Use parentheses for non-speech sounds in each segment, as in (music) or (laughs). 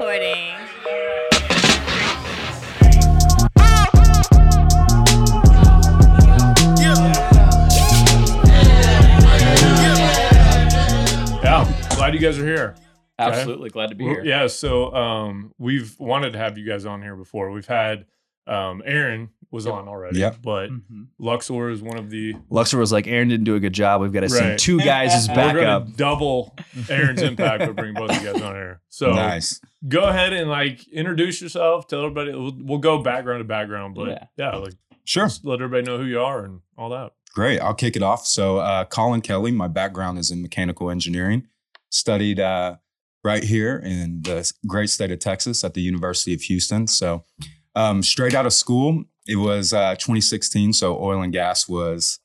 recording. Yeah, glad you guys are here. Absolutely glad to be here. Yeah, so um, we've wanted to have you guys on here before. We've had um, Aaron was on already, Yep. but Mhm. Luxor is one of the Luxor was like, Aaron didn't do a good job. We've got to Right. send two guys as we're gonna backup. double Aaron's impact by bringing both of you guys on here. So nice. Go ahead and like introduce yourself. Tell everybody. We'll, we'll go background to background, but Yeah. yeah, like Sure. just let everybody know who you are and all that. Great. I'll kick it off. So, uh, Colin Kelly, my background is in mechanical engineering. Studied uh, right here in the great state of Texas at the University of Houston. So, um, straight out of school, it was uh, 2016. So, oil and gas was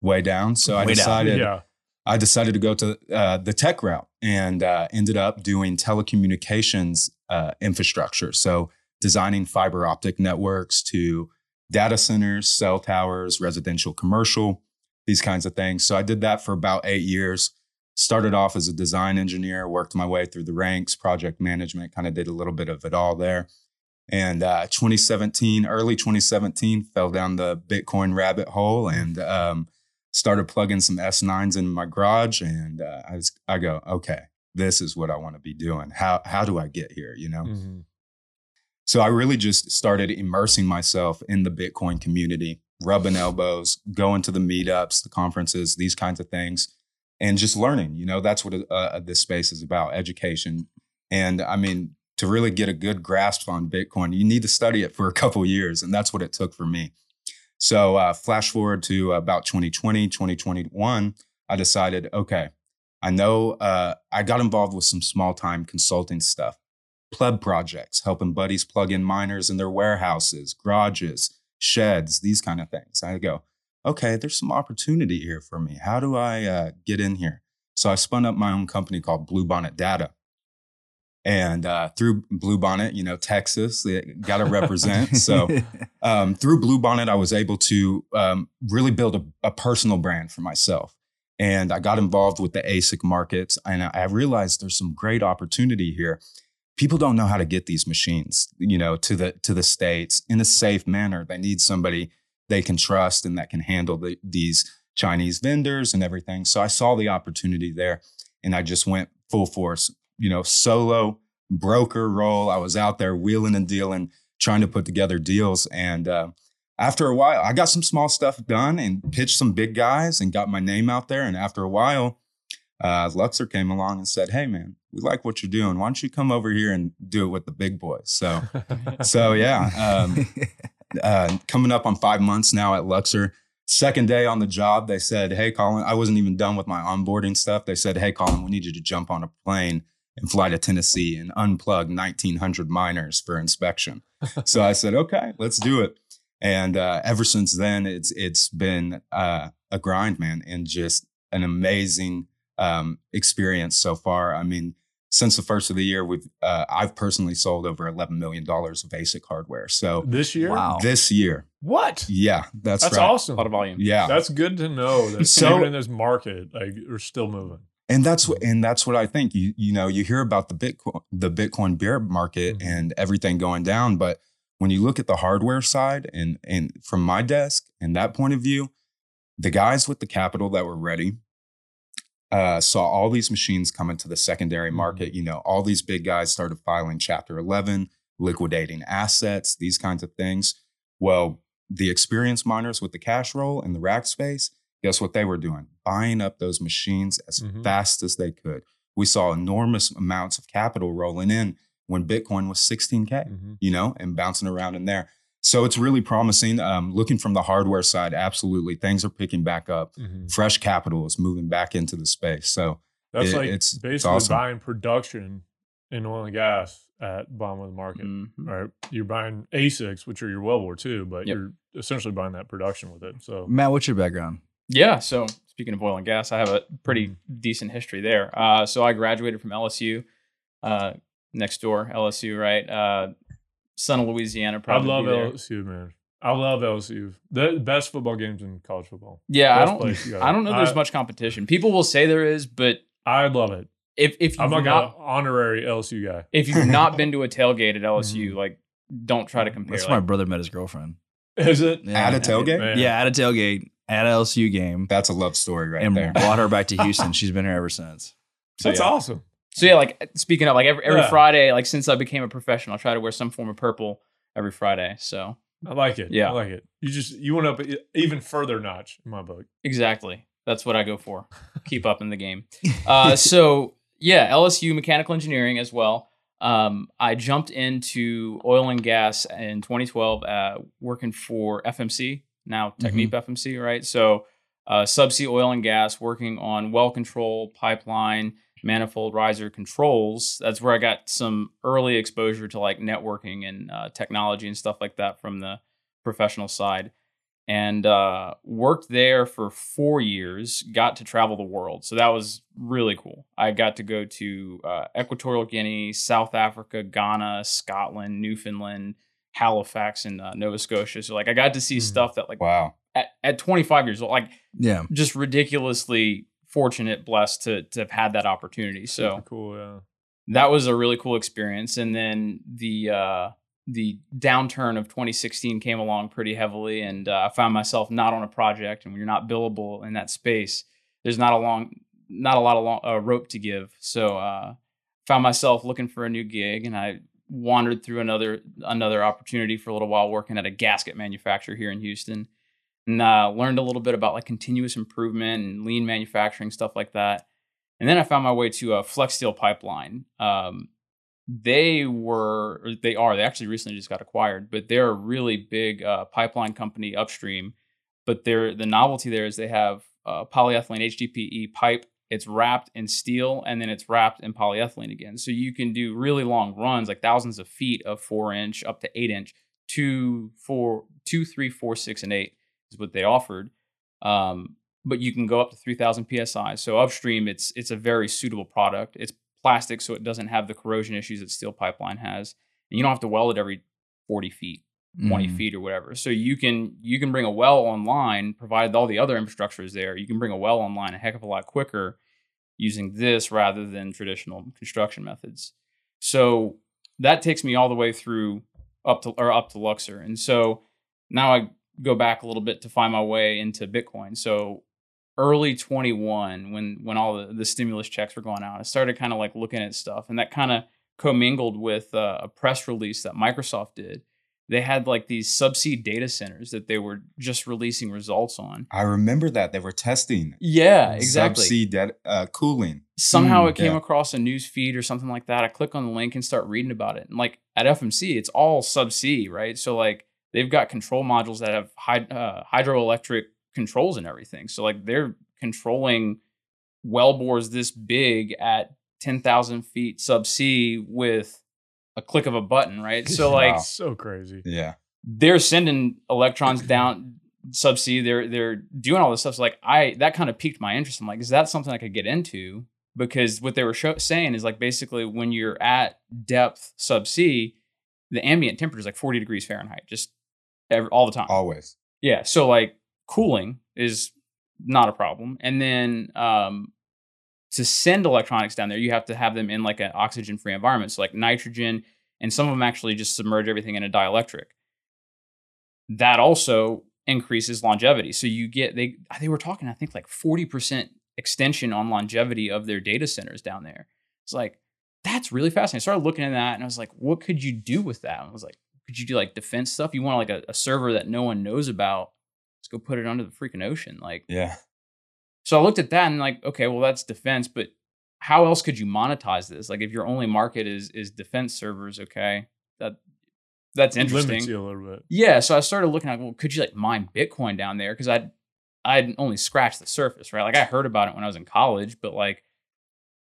way down. So, I Way down. decided Yeah, I decided to go to uh, the tech route and uh, ended up doing telecommunications uh, infrastructure. So, designing fiber optic networks to data centers, cell towers, residential, commercial, these kinds of things. So, I did that for about eight years. Started off as a design engineer, worked my way through the ranks, project management, kind of did a little bit of it all there. And uh, 2017, early 2017, fell down the Bitcoin rabbit hole and um, started plugging some S9s in my garage. And uh, I, was, I go, okay, this is what I want to be doing. How, how do I get here? You know? Mhm. So I really just started immersing myself in the Bitcoin community, rubbing elbows, going to the meetups, the conferences, these kinds of things, and just learning. You know, that's what uh, this space is about education. And I mean, to really get a good grasp on Bitcoin, you need to study it for a couple years. And that's what it took for me. So, uh, flash forward to about 2020, 2021, I decided, okay, I know uh, I got involved with some small time consulting stuff pleb projects, helping buddies plug in miners in their warehouses, garages, sheds, these kind of things. I go, okay, there's some opportunity here for me. How do I uh, get in here? So I spun up my own company called Bluebonnet Data. And uh, through Bluebonnet, you know, Texas, got to represent. (laughs) so um, through Bluebonnet, I was able to um, really build a, a personal brand for myself. And I got involved with the ASIC markets, and I, I realized there's some great opportunity here people don't know how to get these machines you know to the to the states in a safe manner they need somebody they can trust and that can handle the, these chinese vendors and everything so i saw the opportunity there and i just went full force you know solo broker role i was out there wheeling and dealing trying to put together deals and uh, after a while i got some small stuff done and pitched some big guys and got my name out there and after a while uh, Luxor came along and said, "Hey, man, we like what you're doing. Why don't you come over here and do it with the big boys?" So, (laughs) so yeah, um, uh, coming up on five months now at Luxor. Second day on the job, they said, "Hey, Colin, I wasn't even done with my onboarding stuff. They said, "Hey, Colin, we need you to jump on a plane and fly to Tennessee and unplug 1,900 miners for inspection." (laughs) so I said, "Okay, let's do it." And uh, ever since then, it's it's been uh, a grind, man, and just an amazing um, experience so far. I mean, since the first of the year, we've uh, I've personally sold over eleven million dollars of ASIC hardware. So this year. Wow. this year, What? yeah, that's, That's right. awesome. A lot of volume. Yeah, That's good to know that (laughs) So- even in this market, like we're still moving. And that's what and that's what I think. You you know you hear about the Bitcoin the Bitcoin bear market Mhm. and everything going down, but when you look at the hardware side and and from my desk and that point of view, the guys with the capital that were ready uh, saw all these machines come into the secondary Mhm. market. You know, all these big guys started filing Chapter 11, liquidating assets, these kinds of things. Well, the experienced miners with the cash roll and the rack space, guess what they were doing? Buying up those machines as Mhm. fast as they could. We saw enormous amounts of capital rolling in when Bitcoin was 16K Mhm. you know, and bouncing around in there. So it's really promising. Um, looking from the hardware side, absolutely, things are picking back up. Mhm. Fresh capital is moving back into the space. So That's It- like it's- it's basically awesome. buying production in oil and gas at bottom of the market. Mhm. Right, you're buying ASICs, which are your World War II, but Yep. you're essentially buying that production with it. So Matt, what's your background? Yeah. So speaking of oil and gas, I have a pretty Mhm. decent history there. Uh, so I graduated from LSU, uh, next door LSU, right? Uh, son of Louisiana. probably. I love be. LSU, man. I love LSU. The best football games in college football. Yeah, I don't. place you got I don't know. There's I- much competition. People will say there is, but I love it. if if I'm you've like an not honorary LSU guy. (laughs) if you've not been to a tailgate at LSU, Mhm. like don't try to compare. That's where my brother met his girlfriend. Is it? Yeah. At a tailgate? Man. Yeah, at a tailgate at a LSU game, That's a love story right and there. (laughs) brought her back to Houston. She's been here ever since. so, That's yeah. awesome. So yeah, like speaking of like every, every Yeah. Friday, like since I became a professional, I try to wear some form of purple every Friday. So I like it. Yeah. I like it. You just you went up even further notch in my book. exactly, that's what I go for. (laughs) Keep up in the game. Uh, (laughs) so yeah, LSU mechanical engineering as well. Um, I jumped into oil and gas in 2012, uh, working for FMC now Technip FMC, right? So uh, subsea oil and gas, working on well control, pipeline, manifold riser controls. That's where I got some early exposure to like networking and uh, technology and stuff like that from the professional side. And uh, worked there for four years. Got to travel the world, so that was really cool. I got to go to uh, Equatorial Guinea, South Africa, Ghana, Scotland, Newfoundland, Halifax, and uh, Nova Scotia. So like I got to see Mhm. stuff that like Wow. at, at 25 years old, like Yeah. just ridiculously fortunate, blessed to to have had that opportunity. So Super cool. Yeah. that was a really cool experience. And then the uh, the downturn of 2016 came along pretty heavily, and uh, I found myself not on a project. And when you're not billable in that space, there's not a long, not a lot of long, uh, rope to give. So uh, found myself looking for a new gig, and I wandered through another another opportunity for a little while working at a gasket manufacturer here in Houston and uh, learned a little bit about like continuous improvement and lean manufacturing stuff like that. And then I found my way to a Flex Steel Pipeline. Um, they were, or they are, they actually recently just got acquired, but they're a really big uh, pipeline company upstream. But they're, the novelty there is they have uh, polyethylene HDPE pipe. It's wrapped in steel and then it's wrapped in polyethylene again. So you can do really long runs, like thousands of feet of four inch up to eight inch, two, four, two, three, four, six, and eight is what they offered. Um, but you can go up to 3000 psi. So upstream, it's it's a very suitable product. It's plastic, so it doesn't have the corrosion issues that steel pipeline has, and you don't have to weld it every 40 feet, 20 Mhm. feet or whatever. So you can you can bring a well online, provided all the other infrastructure is there. You can bring a well online a heck of a lot quicker using this rather than traditional construction methods. So that takes me all the way through up to or up to Luxor, and so now I go back a little bit to find my way into Bitcoin. So early 21 when when all the, the stimulus checks were going out i started kind of like looking at stuff and that kind of commingled with uh, a press release that microsoft did they had like these subsea data centers that they were just releasing results on I remember that they were testing yeah exactly subsea de- uh, cooling. somehow Mm, it came yeah. across a news feed or something like that. I click on the link and start reading about it. And like at FMC, it's all subsea, right? So like they've got control modules that have hyd- uh, hydroelectric controls and everything. So like they're controlling well bores this big at 10,000 feet subsea with a click of a button, right? So (laughs) like Wow. so crazy. Yeah. they're sending electrons (clears throat) down subsea. They're they're doing all this stuff. So like I that kind of piqued my interest. I'm like, is that something I could get into? Because what they were show, saying is like basically when you're at depth subsea, the ambient temperature is like 40 degrees Fahrenheit, just every, all the time. Always. Yeah. So like cooling is not a problem. And then um, to send electronics down there, you have to have them in like an oxygen free environment. So like nitrogen, and some of them actually just submerge everything in a dielectric. That also increases longevity. So you get they they were talking, I think like 40% extension on longevity of their data centers down there. It's like, that's really fascinating. I started looking at that and I was like, what could you do with that? I was like, could you do like defense stuff? You want like a, a server that no one knows about? Let's go put it under the freaking ocean. Like, Yeah. So I looked at that and like, okay, well that's defense, but how else could you monetize this? Like, if your only market is is defense servers, okay, that that's interesting. Limits you a little bit. Yeah, so I started looking at, well, could you like mine Bitcoin down there? Because I'd I'd only scratched the surface, right? Like I heard about it when I was in college, but like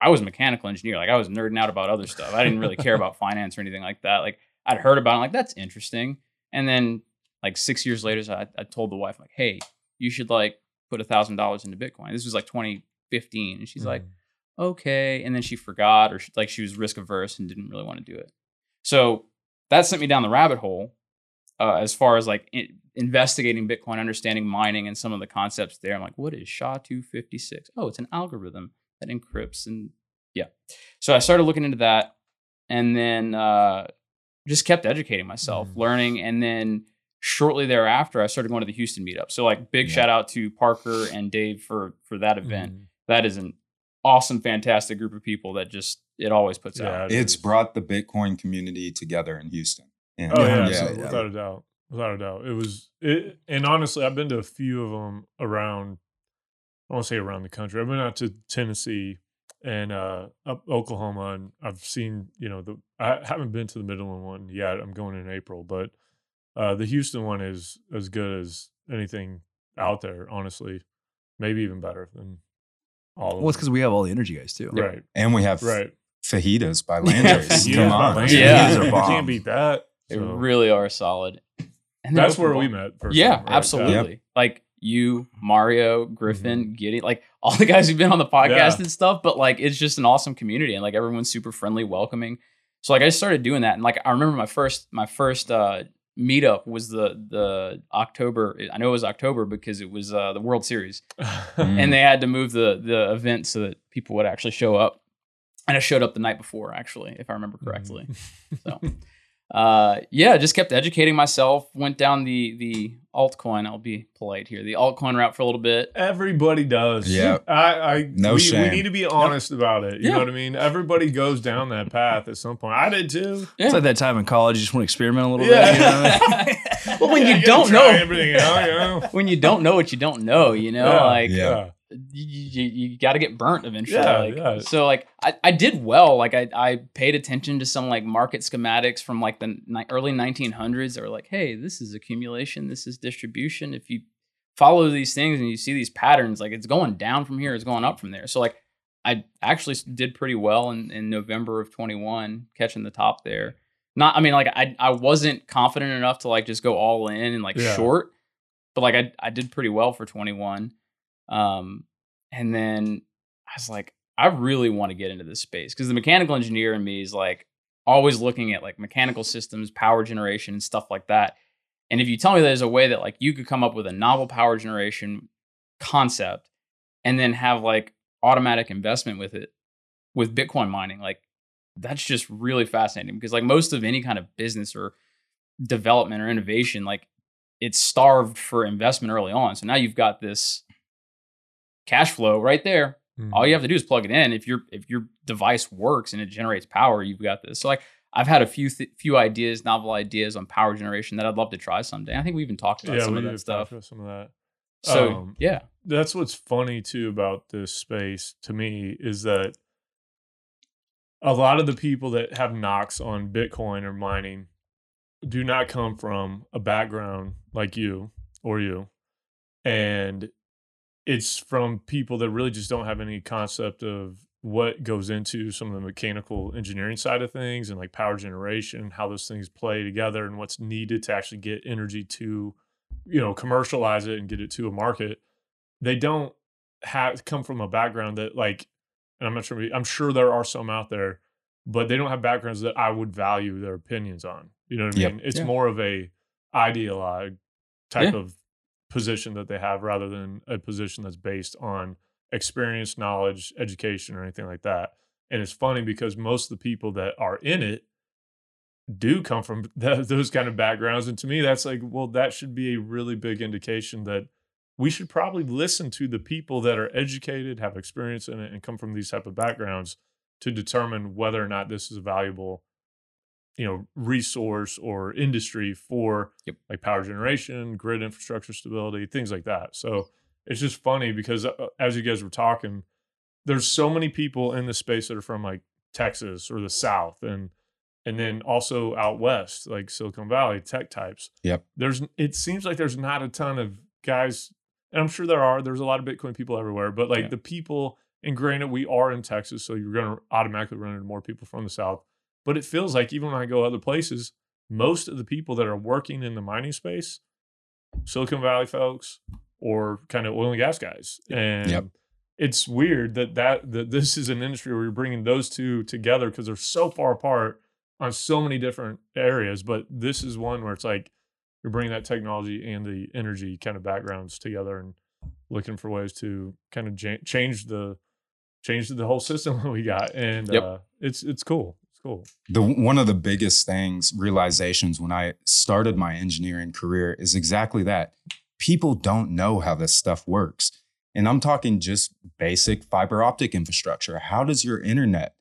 I was a mechanical engineer. Like I was nerding out about other stuff. I didn't really care about finance or anything like that. Like I'd heard about it, like that's interesting. And then like six years later, so I, I told the wife, like, hey, you should like put a thousand dollars into Bitcoin. This was like 2015. And she's like, Mhm. okay. And then she forgot or she, like she was risk averse and didn't really want to do it. So that sent me down the rabbit hole uh, as far as like i investigating Bitcoin, understanding mining and some of the concepts there. I'm like, what is SHA-256? Oh, it's an algorithm that encrypts and yeah. So I started looking into that and then uh, just kept educating myself, Mhm. learning. And then shortly thereafter, I started going to the Houston meetup. So like big Yeah. shout out to Parker and Dave for for that event. Mhm. That is an awesome, fantastic group of people that just it always puts Yeah, out. it It's is. brought the Bitcoin community together in Houston. And Oh yeah, Yeah, so yeah. without a doubt, without a doubt, it was. It, and honestly, I've been to a few of them around. I won't say around the country. I've been out to Tennessee and uh, up Oklahoma, and I've seen. You know, the I haven't been to the Midland one yet. I'm going in April, but uh, the Houston one is as good as anything out there. Honestly, maybe even better than all of Well, it's because we have all the energy guys too. right, and we have right. fajitas by Landry's. (laughs) Yeah, Come on. man, Yeah. you are bomb. can't beat that. They so. really are solid. And That's where bar- we met. First Yeah, time, right? absolutely. Like you, Mario, Griffin, Giddy, like all the guys who've been on the podcast Mm-hmm. Yeah. and stuff. But like, it's just an awesome community, and like everyone's super friendly, welcoming. So like, I just started doing that, and like, I remember my first my first uh, meetup was the the October. I know it was October because it was uh, the World Series, (laughs) Mm. and they had to move the the event so that people would actually show up. And I showed up the night before, actually, if I remember correctly. So, (laughs) uh, yeah, just kept educating myself. Went down the the altcoin. I'll be polite here. The altcoin route for a little bit. Everybody does. Yeah. I, I No we, we need to be honest about it. You Yeah. know what I mean? Everybody goes down that path at some point. I did too. It's like that time in college, you just want to experiment a little Yeah. bit. You know? (laughs) (laughs) well, when Yeah, you don't know, everything out, you know? (laughs) when you don't know what you don't know, you know, Yeah. like Yeah. You, you, got to get burnt eventually. Yeah, like, yeah. So like I, I did well. Like I, I paid attention to some like market schematics from like the ni- early 1900s that were like, hey, this is accumulation, this is distribution. If you follow these things and you see these patterns, like it's going down from here, it's going up from there. So like I actually did pretty well in, in November of 21, catching the top there. Not, I mean, like I, I wasn't confident enough to like just go all in and like Yeah. short, but like I, I did pretty well for 21. Um, and then I was like, I really want to get into this space because the mechanical engineer in me is like always looking at like mechanical systems, power generation, and stuff like that. And if you tell me there's a way that like you could come up with a novel power generation concept and then have like automatic investment with it with Bitcoin mining, like that's just really fascinating because like most of any kind of business or development or innovation, like it's starved for investment early on. So now you've got this cash flow right there. All you have to do is plug it in. If your if your device works and it generates power, you've got this. So like I've had a few th- few ideas, novel ideas on power generation that I'd love to try someday. I think we even talked about yeah, some of that stuff. some of that. So Um, yeah, That's what's funny too about this space to me is that a lot of the people that have knocks on Bitcoin or mining do not come from a background like you or you. And it's from people that really just don't have any concept of what goes into some of the mechanical engineering side of things and like power generation, how those things play together and what's needed to actually get energy to, you know, commercialize it and get it to a market. They don't have come from a background that like, and I'm not sure, I'm sure there are some out there, but they don't have backgrounds that I would value their opinions on. You know what I Yep. mean? It's Yeah. more of a ideologue type Yeah. of position that they have rather than a position that's based on experience, knowledge, education, or anything like that. And it's funny because most of the people that are in it do come from (laughs) th- those kind of backgrounds. And to me, that's like, well, that should be a really big indication that we should probably listen to the people that are educated, have experience in it, and come from these type of backgrounds to determine whether or not this is a valuable, you know, resource or industry for Yep. like power generation, grid infrastructure stability, things like that. So it's just funny because uh, as you guys were talking, there's so many people in the space that are from like Texas or the South and and then also out west, like Silicon Valley tech types. Yep. There's it seems like there's not a ton of guys, and I'm sure there are. There's a lot of Bitcoin people everywhere, but like the people, and granted, we are in Texas, so you're gonna automatically run into more people from the South. But it feels like even when I go other places, most of the people that are working in the mining space, Silicon Valley folks, or kind of oil and gas guys. And it's weird that, that that this is an industry where you're bringing those two together because they're so far apart on so many different areas. But this is one where it's like you're bringing that technology and the energy kind of backgrounds together and looking for ways to kind of ja- change the change the whole system that (laughs) we got, and Yep. uh, it's it's cool. Cool. the one of the biggest things realizations when i started my engineering career is exactly that people don't know how this stuff works and i'm talking just basic fiber optic infrastructure how does your internet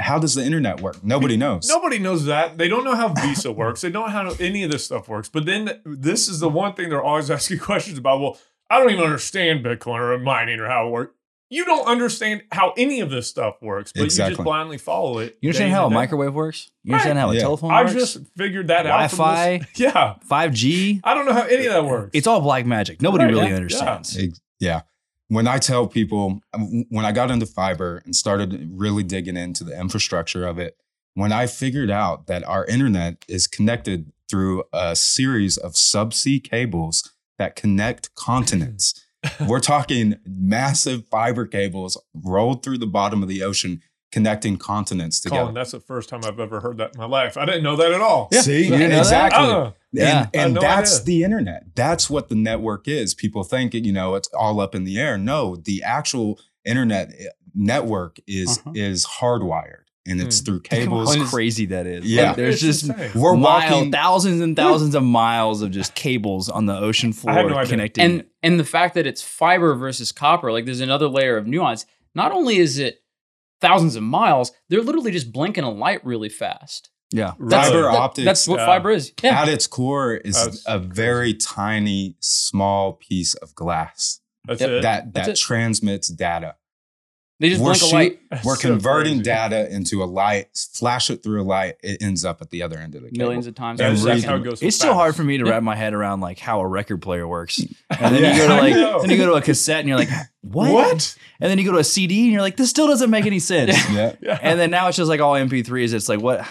how does the internet work nobody knows Nobody knows that. They don't know how Visa (laughs) works. They don't know how any of this stuff works. But then this is the one thing they're always (laughs) asking questions about. Well, I don't even understand Bitcoin or mining or how it works. You don't understand how any of this stuff works, but you just blindly follow it. You understand how a in and day out. microwave works? You Right. understand how a Yeah. telephone I works? just figured that out. Wi-Fi? (laughs) Yeah. 5G. I don't know how any of that works. It's all black magic. Nobody Right, really yeah, understands. Ex- Yeah. When I tell people, um, when I got into fiber and started really digging into the infrastructure of it, when I figured out that our internet is connected through a series of subsea cables that connect continents, (laughs) we're talking massive fiber cables rolled through the bottom of the ocean connecting continents together. Colin, that's the first time I've ever heard that in my life. I didn't know that at all. Yeah. See, You didn't know that? exactly. Uh-uh. Yeah. And, and no that's idea. the internet. That's what the network is. People think, you know, it's all up in the air. No, the actual internet eh, network is Uh-huh. is hardwired and it's Hmm. through cables. how crazy that is. Yeah. Like, there's It's just insane. We're mile, walking. thousands and thousands of miles of just cables on the ocean I had floor no idea. connecting. and and the fact that it's fiber versus copper like there's another layer of nuance not only is it thousands of miles they're literally just blinking a light really fast yeah. that's, Fiber that- optics, that's what yeah. fiber is yeah At its core is That's a very tiny, small piece of glass That's Yep. it. that That's that it. transmits data. They just We're blink a light We're so converting crazy. data into a light, flash it through a light, it ends up at the other end of the cable. millions of times That's, that's how it goes. so It's still hard for me to wrap my head around like how a record player works. And then Yeah. you go to (laughs) like then you go to a cassette and you're like, (laughs) what? What? And then you go to a CD and you're like, this still doesn't make any sense. (laughs) Yeah. Yeah. and then now it's just like all MP3s. It's like what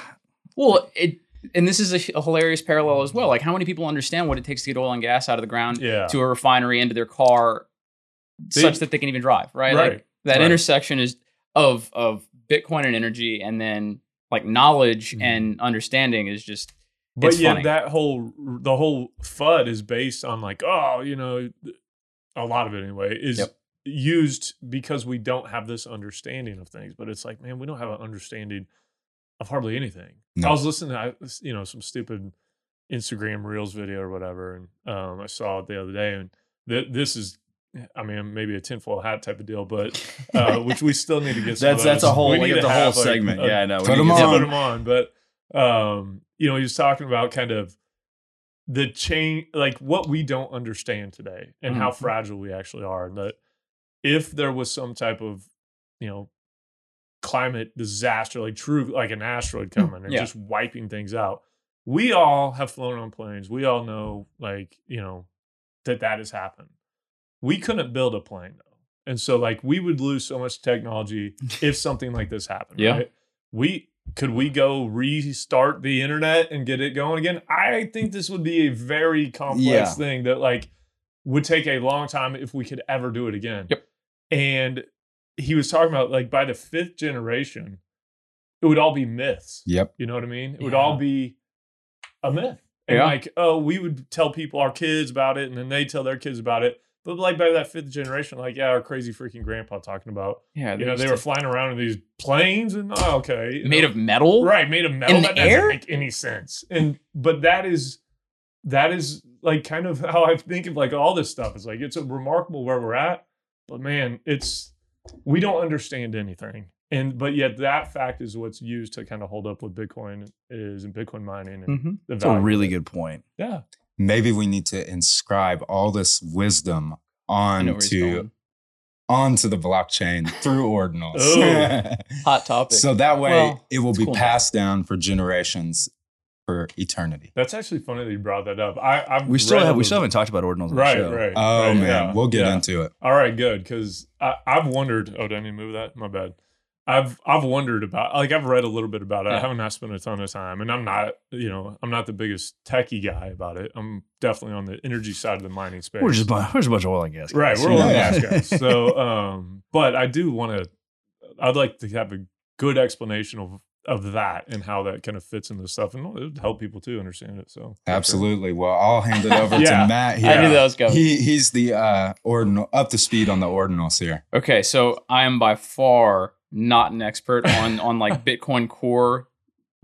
well it and this is a, a hilarious parallel as well like how many people understand what it takes to get oil and gas out of the ground yeah. to a refinery into their car They- such that they can even drive right, Right. like that Right. intersection is of of bitcoin and energy and then like knowledge Mhm. and understanding is just But yeah, funny. that whole the whole FUD is based on like, oh, you know, a lot of it anyway is Yep. used because we don't have this understanding of things. But it's like, man, we don't have an understanding of hardly anything. No. I was listening to you know some stupid Instagram Reels video or whatever, and um, I saw it the other day, and th- this is. I mean, maybe a tinfoil hat type of deal, but (laughs) uh, which we still need to get. Some that's that's a whole We like need it's a whole have, like, segment. yeah, I know. Put We 'em need to yeah, get on. put him on. But um, you know, he was talking about kind of the chain, like what we don't understand today, and how Mhm. fragile we actually are. And that if there was some type of, you know, climate disaster, like true, like an asteroid coming and Yeah. just wiping things out, we all have flown on planes. We all know, like you know, that that has happened. We couldn't build a plane though. And so like we would lose so much technology if (laughs) something like this happened. Yeah. Right? We could we go restart the internet and get it going again? I think this would be a very complex Yeah. thing that like would take a long time if we could ever do it again. Yep. And he was talking about like by the fifth generation, it would all be myths. Yep. You know what I mean? It would all be a myth. And Yeah. like, oh, we would tell people our kids about it, and then they tell their kids about it. But like by that fifth generation, like, yeah, our crazy freaking grandpa talking about, yeah you know, they to- were flying around in these planes and oh, okay. made know. of metal right, made of metal. In that doesn't make any sense. And but that is that is like kind of how I think of like all this stuff. It's like it's a remarkable where we're at, but man, it's we don't understand anything. And but yet that fact is what's used to kind of hold up what Bitcoin is and Bitcoin mining and Mhm. the That's a really good point. Yeah. Maybe we need to inscribe all this wisdom I know where he's onto onto the blockchain through (laughs) ordinals. (laughs) Hot topic so that way Well, it will be cool. passed down for generations for eternity. That's actually funny that you brought that up. I I've We still have, we still haven't talked about ordinals on right, the show. right. Oh right, man, yeah, we'll get yeah. into it. All right, good. Because I've wondered. Oh, did I need to move that? My bad. I've I've wondered about. Like I've read a little bit about it. I haven't spent a ton of time, and I'm not. You know, I'm not the biggest techie guy about it. I'm definitely on the energy side of the mining space. We're just we're just a bunch of oil and gas. right. We're oil and gas guys. So, (laughs) um, but I do want to. I'd like to have a good explanation of of that and how that kind of fits into stuff, and it would help people too understand it. So Absolutely. Well, I'll hand it over (laughs) Yeah. to Matt here. I knew that was going. He he's the uh ordinal up to speed on the ordinals here. Okay, so I am by far not an expert on (laughs) on like Bitcoin core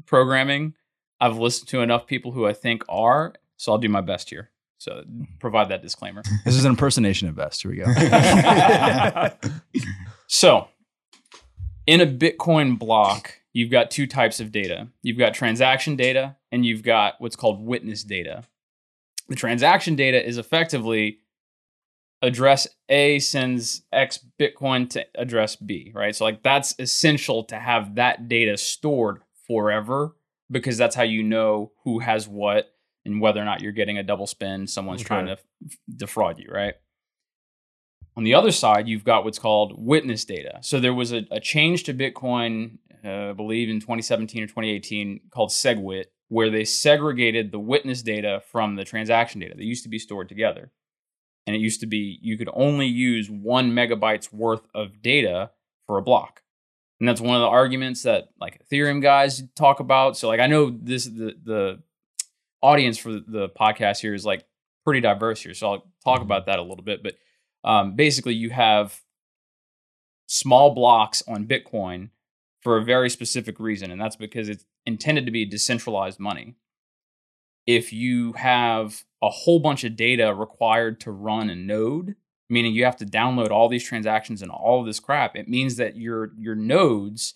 programming. I've listened to enough people who I think are, so I'll do my best here. So provide that disclaimer. (laughs) This is an impersonation of best. Here we go. (laughs) So, in a Bitcoin block, you've got two types of data. You've got transaction data and you've got what's called witness data. The transaction data is effectively address A sends X Bitcoin to address B, right? So, like, that's essential to have that data stored forever because that's how you know who has what and whether or not you're getting a double spend, someone's Okay. trying to defraud you, right? On the other side, you've got what's called witness data. So there was a, a change to Bitcoin, uh, I believe in 2017 or 2018, called SegWit, where they segregated the witness data from the transaction data. They used to be stored together. And it used to be you could only use one megabytes worth of data for a block. And that's one of the arguments that like Ethereum guys talk about. So like I know this the the audience for the, podcast here is like pretty diverse here. So I'll talk about that a little bit. But um, basically you have small blocks on Bitcoin for a very specific reason, and that's because it's intended to be decentralized money. If you have a whole bunch of data required to run a node, meaning you have to download all these transactions and all of this crap, it means that your your nodes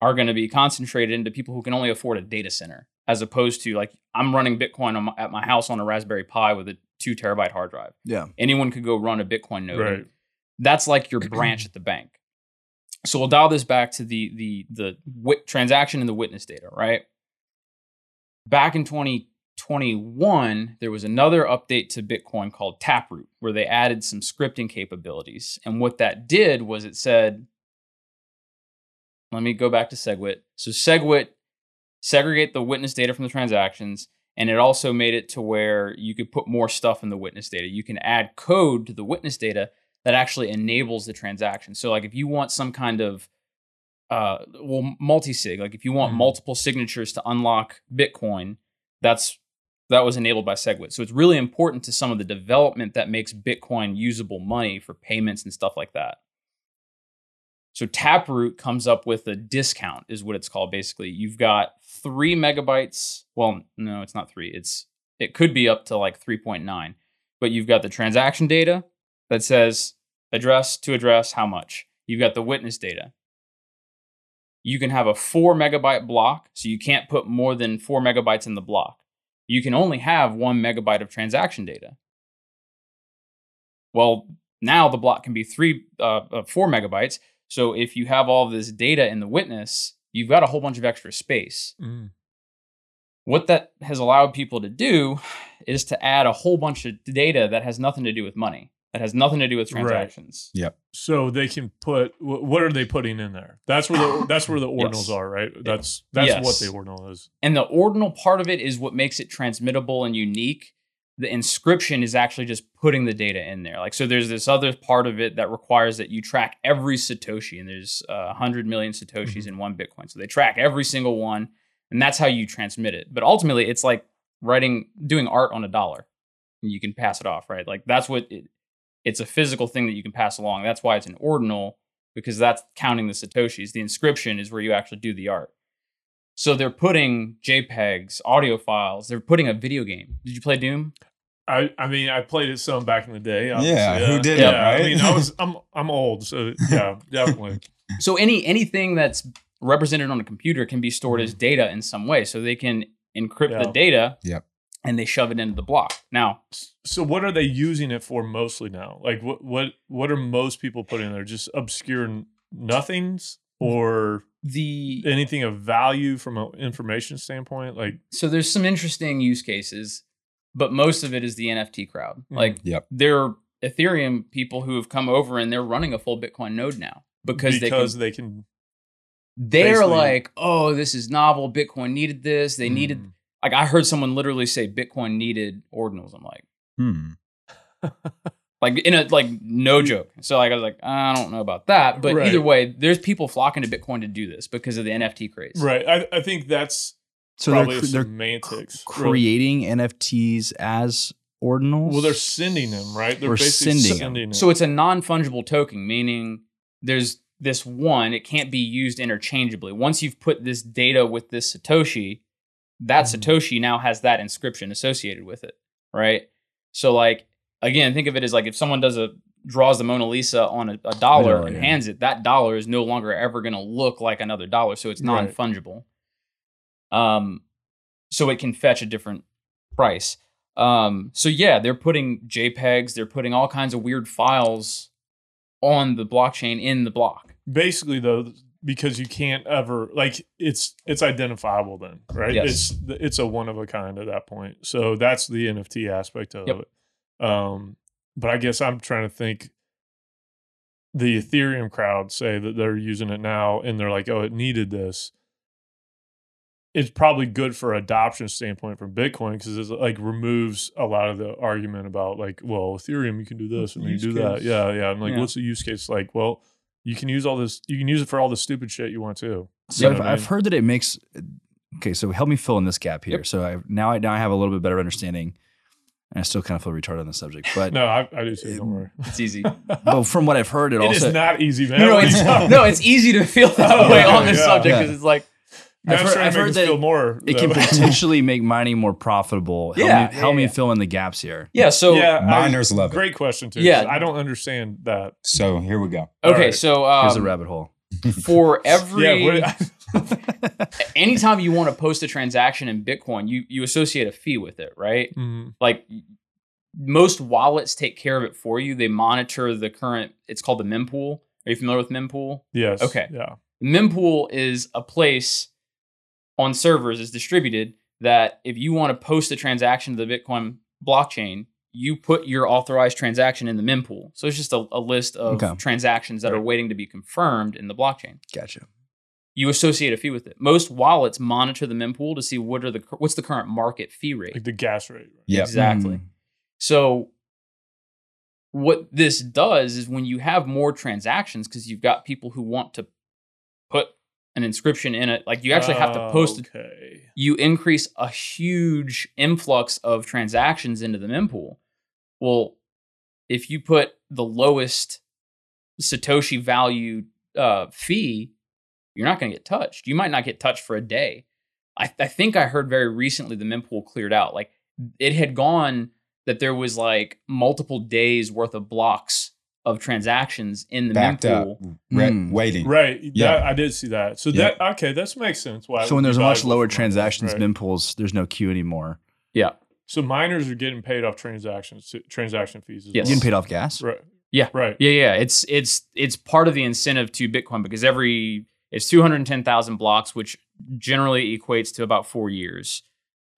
are going to be concentrated into people who can only afford a data center, as opposed to like I'm running Bitcoin on my, at my house on a Raspberry Pi with a two terabyte hard drive. Yeah. Anyone could go run a Bitcoin node. right. That's like your (clears throat) branch at the bank. So we'll dial this back to the the the wit- transaction and the witness data, right? Back in 2021, there was another update to Bitcoin called Taproot, where they added some scripting capabilities. And what that did was it said, let me go back to SegWit. So SegWit segregate the witness data from the transactions, and it also made it to where you could put more stuff in the witness data. You can add code to the witness data that actually enables the transaction. So, like if you want some kind of uh, well, multi-sig, like if you want Mhm. multiple signatures to unlock Bitcoin, that's that was enabled by SegWit. So it's really important to some of the development that makes Bitcoin usable money for payments and stuff like that. So Taproot comes up with a discount, is what it's called. Basically, you've got three megabytes. Well, no, it's not three. It's it could be up to like 3.9, but you've got the transaction data that says address to address how much. You've got the witness data. You can have a four megabyte block, so you can't put more than four megabytes in the block. You can only have one megabyte of transaction data. Well, now the block can be three, uh, uh, four megabytes. So if you have all this data in the witness, you've got a whole bunch of extra space. Mm. What that has allowed people to do is to add a whole bunch of data that has nothing to do with money, that has nothing to do with Right. transactions. So they can put what are they putting in there? That's where the (coughs) that's where the ordinals Yes. are, right? That's that's Yes. what the ordinal is. And the ordinal part of it is what makes it transmittable and unique. The inscription is actually just putting the data in there. Like, so there's this other part of it that requires that you track every Satoshi, and there's uh, 100 million Satoshis in one Bitcoin. So they track every single one, and that's how you transmit it. But ultimately, it's like writing, doing art on a dollar. And you can pass it off, right? Like, that's what it, it's a physical thing that you can pass along. That's why it's an ordinal, because that's counting the Satoshis. The inscription is where you actually do the art. So they're putting JPEGs, audio files. They're putting a video game. Did you play Doom? I I mean I played it some back in the day. Yeah, who didn't, Yeah, right? I mean I was (laughs) I'm I'm old, so yeah, definitely. (laughs) So any anything that's represented on a computer can be stored as mm-hmm. data in some way. So they can encrypt the data. Yep. And they shove it into the block. Now, So what are they using it for mostly now? Like what what what are most people putting in there? Just obscure nothings or the anything of value from an information standpoint? Like so there's some interesting use cases, but most of it is the NFT crowd. Mhm. Like Yep. they're Ethereum people who have come over and they're running a full Bitcoin node now because, because they they can, can, they're basically- like, oh, this is novel. Bitcoin needed this. They needed Mm. Like I heard someone literally say Bitcoin needed ordinals. I'm like, Hmm. (laughs) Like in a like no joke. So like I was like, I don't know about that. But Right. either way, there's people flocking to Bitcoin to do this because of the NFT craze. Right. I, I think that's So they're, probably cr- they're semantics. really. creating NFTs as ordinals. Well, they're sending them, right? They're Or basically sending sending, them. them. So it's a non-fungible token, meaning there's this one, it can't be used interchangeably. Once you've put this data with this Satoshi, that Mhm. Satoshi now has that inscription associated with it, right? So like again, think of it as like if someone does a draws the Mona Lisa on a, a dollar and yeah. hands it, that dollar is no longer ever going to look like another dollar, so it's non-fungible. Um, so it can fetch a different price. Um, so yeah, they're putting JPEGs, they're putting all kinds of weird files on the blockchain in the block. basically though because you can't ever like it's it's identifiable then right? Yes. it's it's a one of a kind at that point. So that's the nft aspect of Yep. it. Um but i guess i'm trying to think the ethereum crowd say that they're using it now and they're like oh it needed this. It's probably good for adoption standpoint from bitcoin because it like removes a lot of the argument about like well ethereum you can do this and you use do that. yeah yeah. I'm like Yeah. what's the use case? Like well you can use all this you can use it for all the stupid shit you want to So You I've, what I I've mean? heard that it makes. Okay, so help me fill in this gap here. Yep. So I now I now I have a little bit better understanding. And I still kind of feel retarded on the subject, but (laughs) no i, I do too don't worry It's easy. (laughs) but from what I've heard, it, it is also not easy man no, no, What are you it's, no, it's easy to feel that (laughs) Oh, way on this yeah, subject yeah. because it's like Now I've I'm heard- trying I've heard that feel more it can (laughs) potentially make mining more profitable. Help Yeah, me, help yeah, me yeah. fill in the gaps here. yeah. So yeah I- Miners love it. great question too Yeah, i don't understand that So here we go. Okay, right. so Here's a um, rabbit hole. (laughs) for every yeah what, (laughs) anytime you want to post a transaction in Bitcoin, you you associate a fee with it, right? Mhm. like most wallets take care of it for you. They monitor the current. It's called the mempool. Are you familiar with mempool? yes Okay. yeah Mempool is a place on servers is distributed that if you want to post a transaction to the Bitcoin blockchain, you put your authorized transaction in the mempool. So it's just a, a list of Okay. transactions that are waiting to be confirmed in the blockchain. Gotcha. You associate a fee with it. Most wallets monitor the mempool to see what are the what's the current market fee rate. like the gas rate right? Yeah. Exactly. Mm. So what this does is when you have more transactions because you've got people who want to put an inscription in it, like you actually have to post it, okay you increase a huge influx of transactions into the mempool. Well, if you put the lowest Satoshi value uh, fee, you're not going to get touched. You might not get touched for a day. I, I think I heard very recently the mempool cleared out. Like it had gone that there was like multiple days worth of blocks of transactions in the Backed up, mempool. re- Mm. waiting. right Yeah. that, i did see that so Yeah. that okay that makes sense why So when there's a much lower transactions right. mempools, there's no queue anymore. Yeah. so miners are getting paid off transactions transaction fees as Yes. well. Getting paid off gas. right Yeah. right Yeah, yeah. It's it's it's part of the incentive to Bitcoin because every it's two hundred ten thousand blocks, which generally equates to about four years.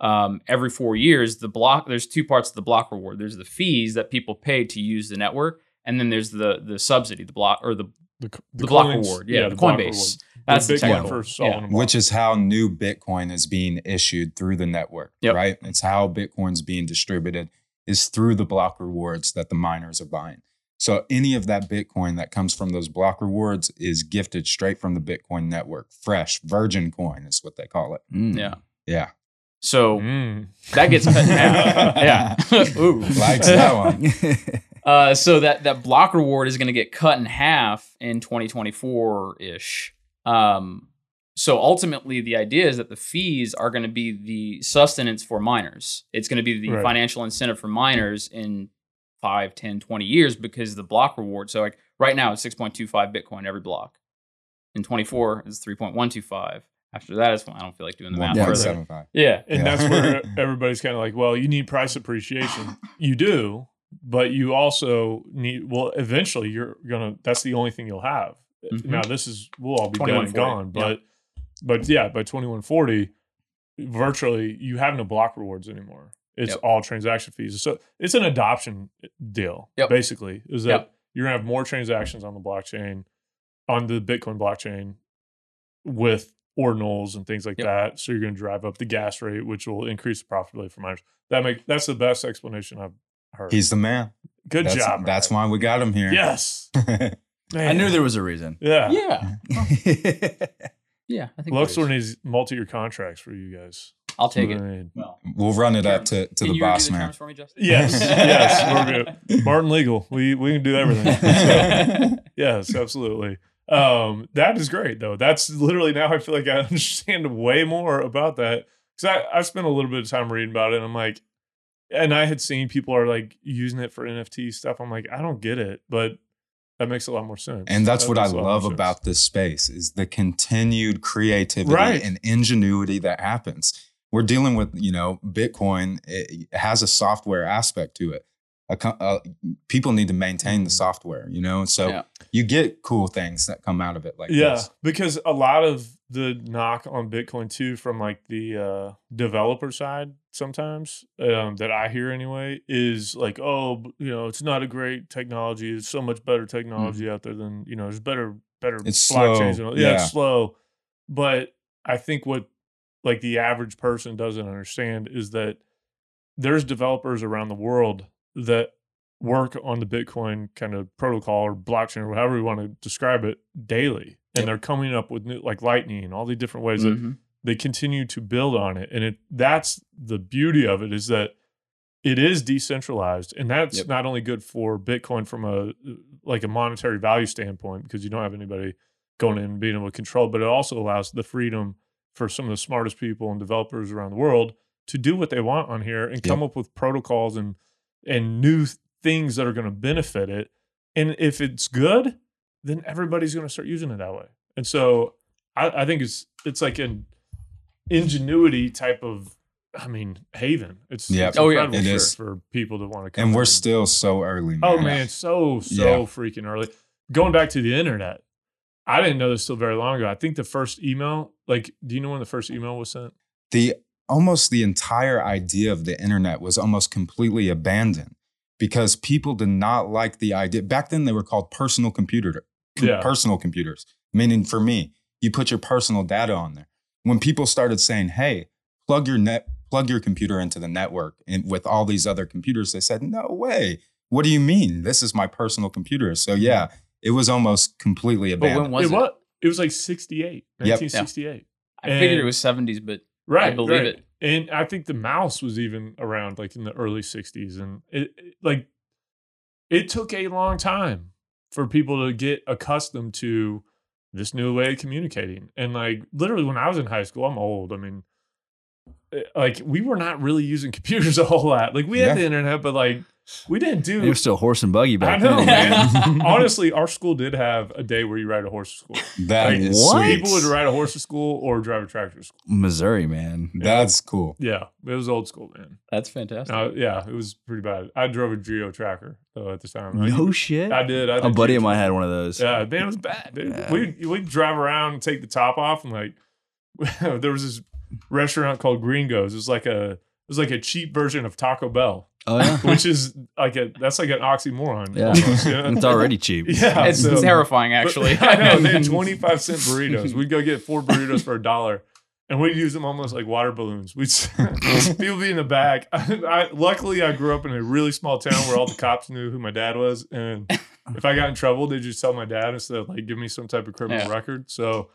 Um, every four years, the block there's two parts of the block reward. There's the fees that people pay to use the network, and then there's the the subsidy, the block or the the, The block coins- reward, yeah, the block Coinbase. That's the the big one for yeah. Which is how new Bitcoin is being issued through the network, Yep. right? It's how Bitcoin's being distributed is through the block rewards that the miners are buying. So any of that Bitcoin that comes from those block rewards is gifted straight from the Bitcoin network, fresh, virgin coin is what they call it. Mm. yeah. Yeah. So Mm. that gets cut in half. (laughs) yeah. (laughs) Ooh. Likes that one. (laughs) Uh, so that that block reward is going to get cut in half in 2024 ish. Um, so ultimately, the idea is that the fees are going to be the sustenance for miners. It's going to be the Right. financial incentive for miners in 5, 10, 20 years because the block reward. So like right now, it's 6.25 Bitcoin every block. In 24, it's 3.125. After that, is I don't feel like doing the math One point further. Yeah. and Yeah. that's where (laughs) everybody's kind of like, well, you need price appreciation. You do, but you also need. Well, eventually, you're gonna. That's the only thing you'll have. Mhm. Now, this is we'll all be dead and gone, but but yeah, by twenty one forty, virtually you have no block rewards anymore. It's Yep. all transaction fees. So it's an adoption deal, Yep. basically. Is that Yep. you're gonna have more transactions on the blockchain, on the Bitcoin blockchain, with ordinals and things like Yep. that. So you're going to drive up the gas rate, which will increase the profitability for miners. That make that's the best explanation I've heard. He's the man. Good that's, job. That's Brad. why we got him here. Yes. (laughs) I knew there was a reason. Yeah. Yeah. Yeah. (laughs) I think Luxor needs multi-year contracts for you guys. I'll take That's it. what I need. Well, we'll run it up to, to the boss do the man. me, Yes, yes, we're good. (laughs) Martin Legal, we we can do everything. So, yes, absolutely. Um, that is great though. That's literally now I feel like I understand way more about that because I I spent a little bit of time reading about it. and I'm like, and I had seen people are like using it for NFT stuff. I'm like, I don't get it, but that makes a lot more sense. And that's That what I makes a love sense. about this space is the continued creativity Right. and ingenuity that happens. We're dealing with, you know, Bitcoin it has a software aspect to it. A co- uh, people need to maintain the Mhm. software, you know, so Yeah. you get cool things that come out of it like yeah, this. because a lot of the knock on Bitcoin too, from like the uh, developer side, sometimes um, that I hear anyway, is like, oh, you know, it's not a great technology. There's so much better technology out there than you know. There's better, better It's blockchains. slow, and all- Yeah, yeah. it's slow. But I think what like the average person doesn't understand is that there's developers around the world that work on the Bitcoin kind of protocol or blockchain or however you want to describe it daily. And Yep. they're coming up with new, like lightning and all the different ways that Mhm. They continue to build on it. And it that's the beauty of it is that it is decentralized. And that's Yep. not only good for Bitcoin from a like a monetary value standpoint, because you don't have anybody going in and being able to control, but it also allows the freedom for some of the smartest people and developers around the world to do what they want on here and come up with protocols and and new things that are going to benefit it. And if it's good, then everybody's going to start using it that way. And so I, I think it's it's like an ingenuity type of I mean haven. It's, Yep. it's Oh, yeah. incredible It for, is. for people to want to come. And we're in. still so early. Oh man. man, so so Yeah. freaking early. Going back to the internet, I didn't know this till very long ago. I think the first email, like, do you know when the first email was sent? the almost the entire idea of the internet was almost completely abandoned because people did not like the idea. Back then, they were called personal computer, Yeah. personal computers. Meaning, for me, you put your personal data on there. When people started saying, "Hey, plug your net, plug your computer into the network," and with all these other computers, they said, "No way! What do you mean? This is my personal computer." So yeah, it was almost completely abandoned. But when abandoned. was it it? was it was like 68, Yep. 1968. I figured it was 70s, but Right. believe right. it. And I think the mouse was even around like in the early 60s. And it, it- like it took a long time for people to get accustomed to this new way of communicating. And like literally when I was in high school, I'm old. I mean, eh, like we were not really using (laughs) computers a whole lot. Like we had Yeah. the internet, but like we didn't do It was still horse and buggy I back know, then. man. (laughs) Honestly, our school did have a day where you ride a horse to school. That Like, is what? sweet. People would ride a horse to school or drive a tractor to school. Missouri, man. That's cool. Yeah, it was old school, man. that's fantastic. Uh, yeah, it was pretty bad. I drove a Geo Tracker though at the time. I- No shit. I did. I A did buddy of mine had one of those. Yeah, man, it was bad, dude. Yeah. We we drive around and take the top off, and like (laughs) there was this restaurant called Gringos. It was like a it was like a cheap version of Taco Bell, Oh yeah. (laughs) which is like a that's like an oxymoron. Yeah. almost, you know? it's already (laughs) cheap. Yeah, it's so- terrifying, But- actually. (laughs) I know they had twenty five cent burritos. We'd go get four burritos for a dollar, and we'd use them almost like water balloons. We'd people be in the back. I, I, luckily, I grew up in a really small town where all the cops knew who my dad was, and if I got in trouble, they'd just tell my dad instead of like give me some type of criminal Yeah. record. So,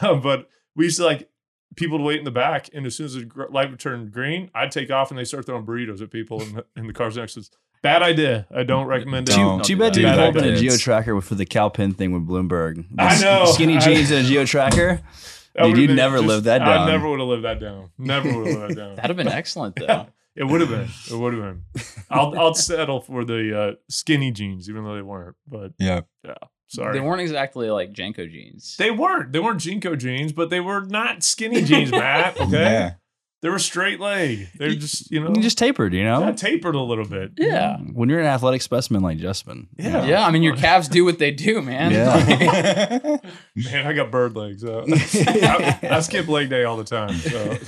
but we used to like people to wait in the back, and as soon as the light would turn green, I'd take off, and they start throwing burritos at people in the, in the cars next to us. Bad idea. I don't recommend it. Too, Don't too do bad that. you Bad pulled a ideas. geo tracker for the cow pin thing with Bloomberg. I know. Skinny I- jeans and a geo tracker. (laughs) That Dude, you'd been never live that down. I never would have lived that down. Never would have lived that down. That'd have been excellent, though. Yeah, (laughs) it would have been. It would have been. I'll I'll settle for the uh, skinny jeans, even though they weren't. But yeah, Yeah. Sorry, They weren't exactly like JNCO jeans. They weren't. They weren't JNCO jeans, but they were not skinny jeans, (laughs) Matt. Okay, Yeah. they were straight leg. They're just you know You just tapered, you know? yeah, tapered a little bit. yeah. When you're an athletic specimen like Justin. Yeah. Yeah, I mean, your (laughs) calves do what they do, man. Yeah. (laughs) Man, I got bird legs. So. I, I skip leg day all the time. So.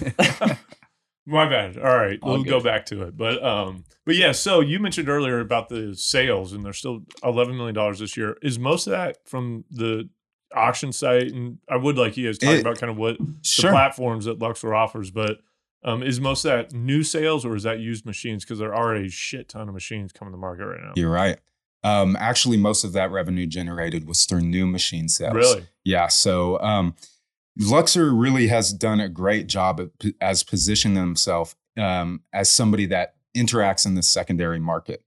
My bad. All right, All we'll go back to it. But um, but yeah. So you mentioned earlier about the sales, and they're still eleven million dollars this year. Is most of that from the auction site? And I would like you guys talk It- about kind of what the platforms that Luxor offers. But Um, is most of that new sales or is that used machines? Because there are already a shit ton of machines coming to market right now. You're right. Um, actually, most of that revenue generated was through new machine sales. Really? Yeah. So um, Luxor really has done a great job as positioning themselves um, as somebody that interacts in the secondary market.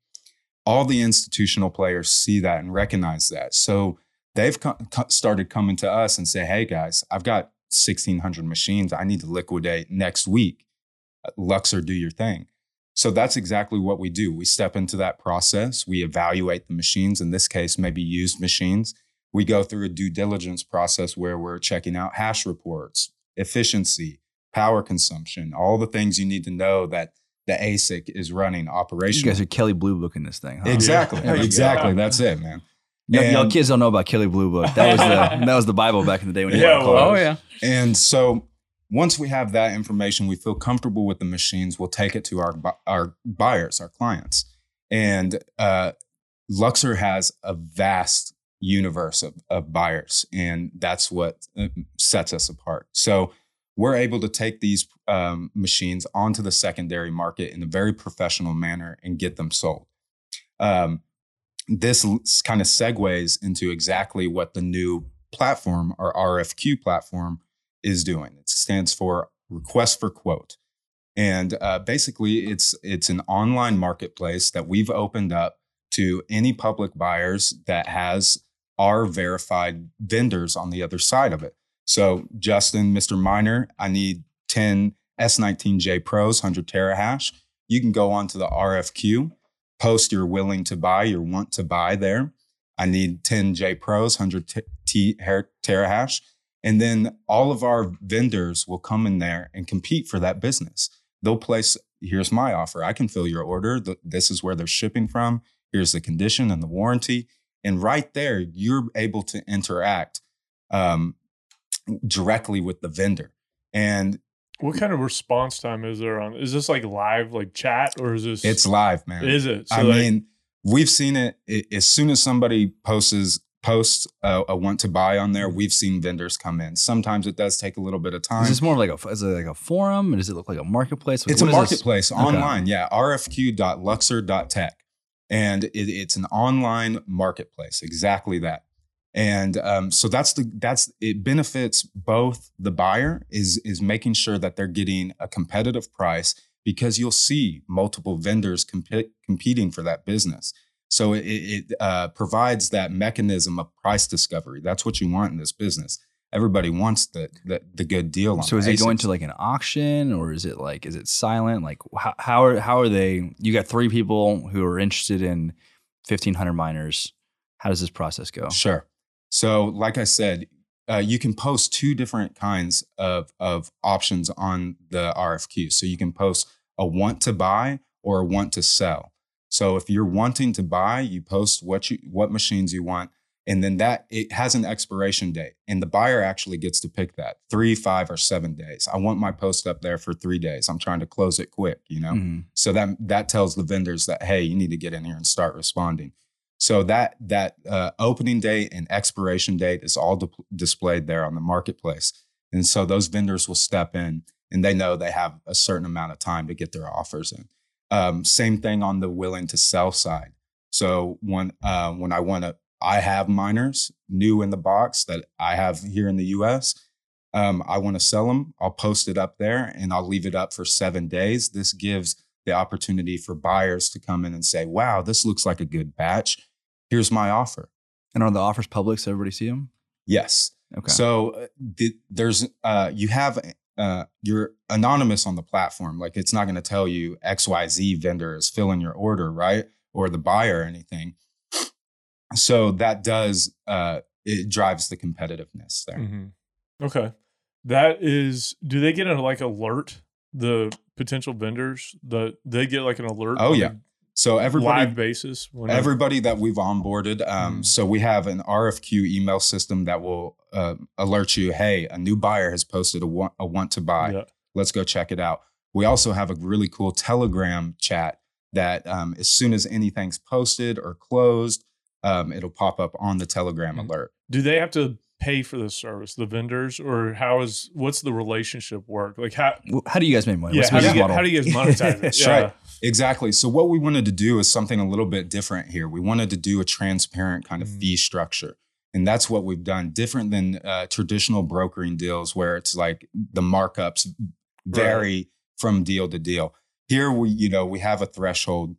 All the institutional players see that and recognize that. So they've co- started coming to us and say, "Hey guys, I've got 1,600 machines. I need to liquidate next week. Luxor, do your thing." So that's exactly what we do. We step into that process. We evaluate the machines. In this case, maybe used machines we go through a due diligence process where we're checking out hash reports, efficiency, power consumption, all the things you need to know that the ASIC is running operationally. You guys are Kelley Blue Book in this thing. Huh? exactly, There you go. exactly. That's it, man. Y'all, y'all kids don't know about Kelley Blue Book. That was the (laughs) that was the Bible back in the day when you Yeah, well, Oh yeah. And so once we have that information, we feel comfortable with the machines. We'll take it to our our buyers, our clients, and uh, Luxor has a vast universe of, of buyers, and that's what uh, sets us apart. So we're able to take these um, machines onto the secondary market in a very professional manner and get them sold. Um, this kind of segues into exactly what the new platform, our RFQ platform, is doing. It stands for Request for Quote, and uh, basically, it's it's an online marketplace that we've opened up to any public buyers that has our verified vendors on the other side of it. So, Justin, Mr. Miner, I need 10 S19J Pros, 100 terahash. You can go on to the RFQ, post you're willing to buy, your want to buy there. I need 10 J Pros, 100 t- t- terahash. And then all of our vendors will come in there and compete for that business. They'll place, here's my offer. I can fill your order. This is where they're shipping from. Here's the condition and the warranty. And right there, you're able to interact um, directly with the vendor. And What kind of response time is there on? Is this like live, like chat, or is this? it's live, man. Is it? So I like- mean, we've seen it i- as soon as somebody posts posts a, a want to buy on there. We've seen vendors come in. Sometimes it does take a little bit of time. Is this more like a is it like a forum? Or does it look like a marketplace? it's a is this? marketplace Okay. online. Yeah, rfq.luxor.tech, and it, it's an online marketplace. Exactly that. And um, so that's the that's it benefits both the buyer is is making sure that they're getting a competitive price because you'll see multiple vendors compi- competing for that business. So it, it uh, provides that mechanism of price discovery. That's what you want in this business. Everybody wants the the, the good deal. On So is it going to like an auction or is it like is it silent? Like how how are how are they? You got three people who are interested in fifteen hundred miners. How does this process go? Sure. So, like I said, uh, you can post two different kinds of, of options on the RFQ. So, you can post a want to buy or a want to sell. So, if you're wanting to buy, you post what you what machines you want, and then that it has an expiration date, and the buyer actually gets to pick that three, five, or seven days. I want my post up there for three days. I'm trying to close it quick, you know. Mhm. So that that tells the vendors that hey, you need to get in here and start responding. So that that uh, opening date and expiration date is all di- displayed there on the marketplace, and so those vendors will step in and they know they have a certain amount of time to get their offers in. Um, same thing on the willing to sell side. So when uh, when I want to, I have miners new in the box that I have here in the U.S. Um, I want to sell them. I'll post it up there and I'll leave it up for seven days. This gives the opportunity for buyers to come in and say, wow, this looks like a good batch. Here's my offer. And are the offers public so everybody see them? Yes. Okay. So uh, the, there's, uh, you have, uh, you're anonymous on the platform. Like it's not going to tell you XYZ vendor is filling your order, right? Or the buyer or anything. So that does, uh, it drives the competitiveness there. Mhm. Okay. That is, do they get a like alert the potential vendors? that they get like an alert? Oh, yeah. So everybody, live basis. When they- Everybody that we've onboarded, um, Mhm. so we have an RFQ email system that will uh, alert you, hey, a new buyer has posted a want, a want to buy. Yeah. Let's go check it out. We also have a really cool Telegram chat that um, as soon as anything's posted or closed, um, it'll pop up on the Telegram Mhm. alert. Do they have to pay for the service? The vendors, or how is what's the relationship work? Like how? How do you guys make money? Yeah, how do, you get, how do you guys (laughs) monetize it? Yeah. right. Exactly. So what we wanted to do is something a little bit different here. We wanted to do a transparent kind of Mhm. fee structure. And that's what we've done, different than uh, traditional brokering deals where it's like the markups vary from deal to deal. Here we, you know, we have a threshold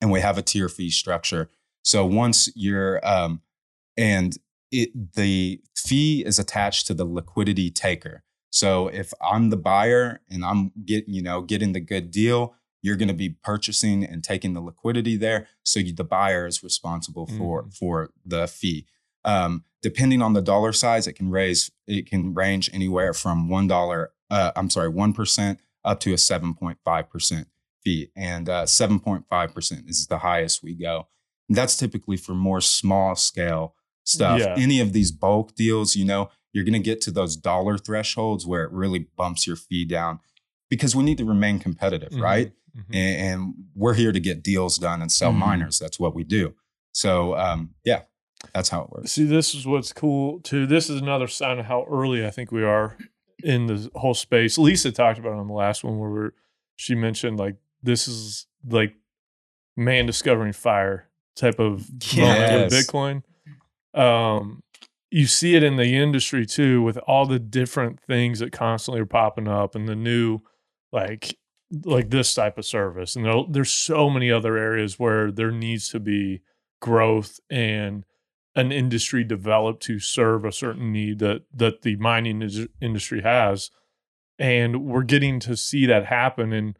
and we have a tier fee structure. So once you're um and it the fee is attached to the liquidity taker. So if I'm the buyer and I'm getting, you know, getting the good deal, you're going to be purchasing and taking the liquidity there. So you, the buyer is responsible for Mhm. for the fee. Um, depending on the dollar size, it can raise it can range anywhere from one dollar. Uh, I'm sorry, one percent up to a seven point five percent fee, and uh, seven point five percent is the highest we go. That's typically for more small scale stuff. Yeah. Any of these bulk deals, you know, you're going to get to those dollar thresholds where it really bumps your fee down because we need to remain competitive, Mhm. right? Mhm. And, and we're here to get deals done and sell Mhm. miners. That's what we do. So, um, yeah, that's how it works. See, this is what's cool too. This is another sign of how early I think we are in the whole space. Lisa talked about it on the last one where we're, she mentioned like this is like man discovering fire type of moment with Yes. Bitcoin. Um, you see it in the industry too with all the different things that constantly are popping up and the new like like this type of service and there, there's so many other areas where there needs to be growth and an industry developed to serve a certain need that that the mining is- industry has and we're getting to see that happen and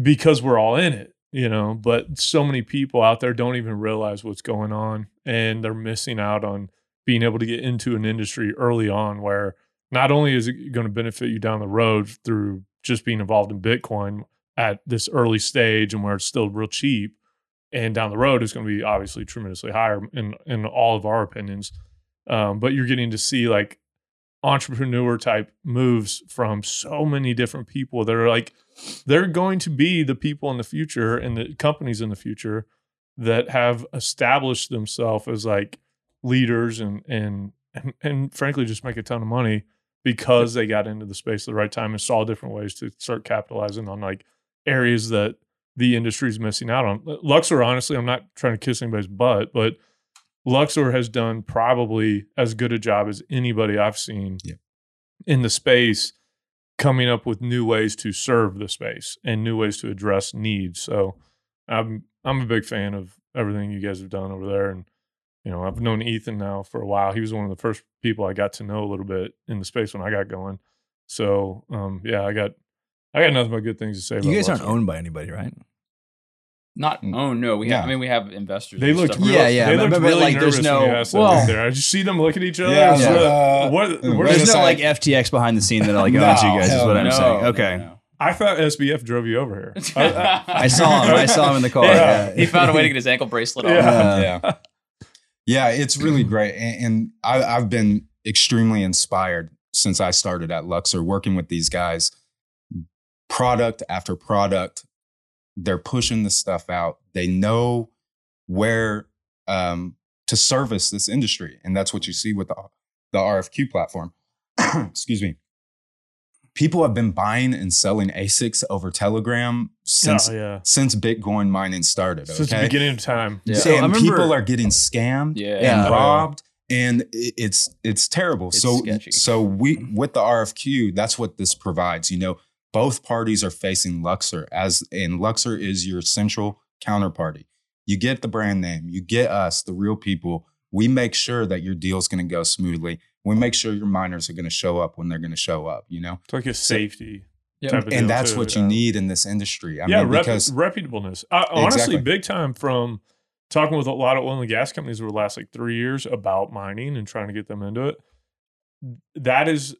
because we're all in it you know but so many people out there don't even realize what's going on and they're missing out on being able to get into an industry early on where not only is it going to benefit you down the road through just being involved in bitcoin at this early stage and where it's still real cheap and down the road is going to be obviously tremendously higher in in all of our opinions um, but you're getting to see like entrepreneur type moves from so many different people that are like they're going to be the people in the future and the companies in the future that have established themselves as like leaders and and and, and frankly just make a ton of money because they got into the space at the right time and saw different ways to start capitalizing on like areas that the industry is missing out on. Luxor, honestly, I'm not trying to kiss anybody's butt, but Luxor has done probably as good a job as anybody I've seen Yeah. in the space coming up with new ways to serve the space and new ways to address needs. So I'm I'm a big fan of everything you guys have done over there. And you know, I've known Ethan now for a while. He was one of the first people I got to know a little bit in the space when I got going. So um yeah, I got I got nothing but good things to say about You guys aren't owned by anybody, right? Not Mm. oh no, we have. I mean, we have investors. They and looked stuff. real, Yeah, yeah, They but- looked but, really like, there's nervous when you no- asked well- there. I just see them look at each other. Yeah, yeah. what- uh, what, what There's no like FTX behind the scene that like (laughs) No, owns you guys. Is hell what I'm no, saying. Okay, no. I thought SBF drove you over here. (laughs) I- I saw him. I saw him in the car. Yeah. Yeah. he found a way to get his ankle bracelet off. Yeah. yeah. Yeah, it's really great. And, and I, I've been extremely inspired since I started at Luxor working with these guys. Product after product, they're pushing this stuff out. They know where um, to service this industry. And that's what you see with the, the RFQ platform. (clears throat) Excuse me. People have been buying and selling ASICs over Telegram since oh, yeah. since Bitcoin mining started. Since the beginning of time. Yeah. So, So and remember- people are getting scammed Yeah. Yeah. and robbed, and it's it's terrible. It's so sketchy. so we with the RFQ, that's what this provides. You know, both parties are facing Luxor as and Luxor is your central counterparty. You get the brand name, you get us, the real people. We make sure that your deal's going to go smoothly. We make sure your miners are going to show up when they're going to show up. You know, It's like a safety Yep. type of deal. and that's too, what you yeah. need in this industry. I yeah, mean, rep- because reputableness. I, honestly, Exactly. big time from talking with a lot of oil and gas companies over the last like three years about mining and trying to get them into it. That is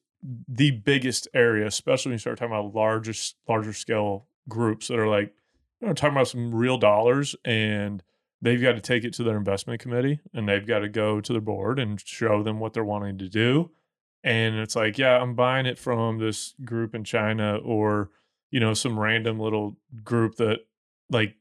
the biggest area, especially when you start talking about larger, larger scale groups that are like, you know, talking about some real dollars and they've got to take it to their investment committee and they've got to go to the board and show them what they're wanting to do. And it's like, yeah, I'm buying it from this group in China or, you know, some random little group that like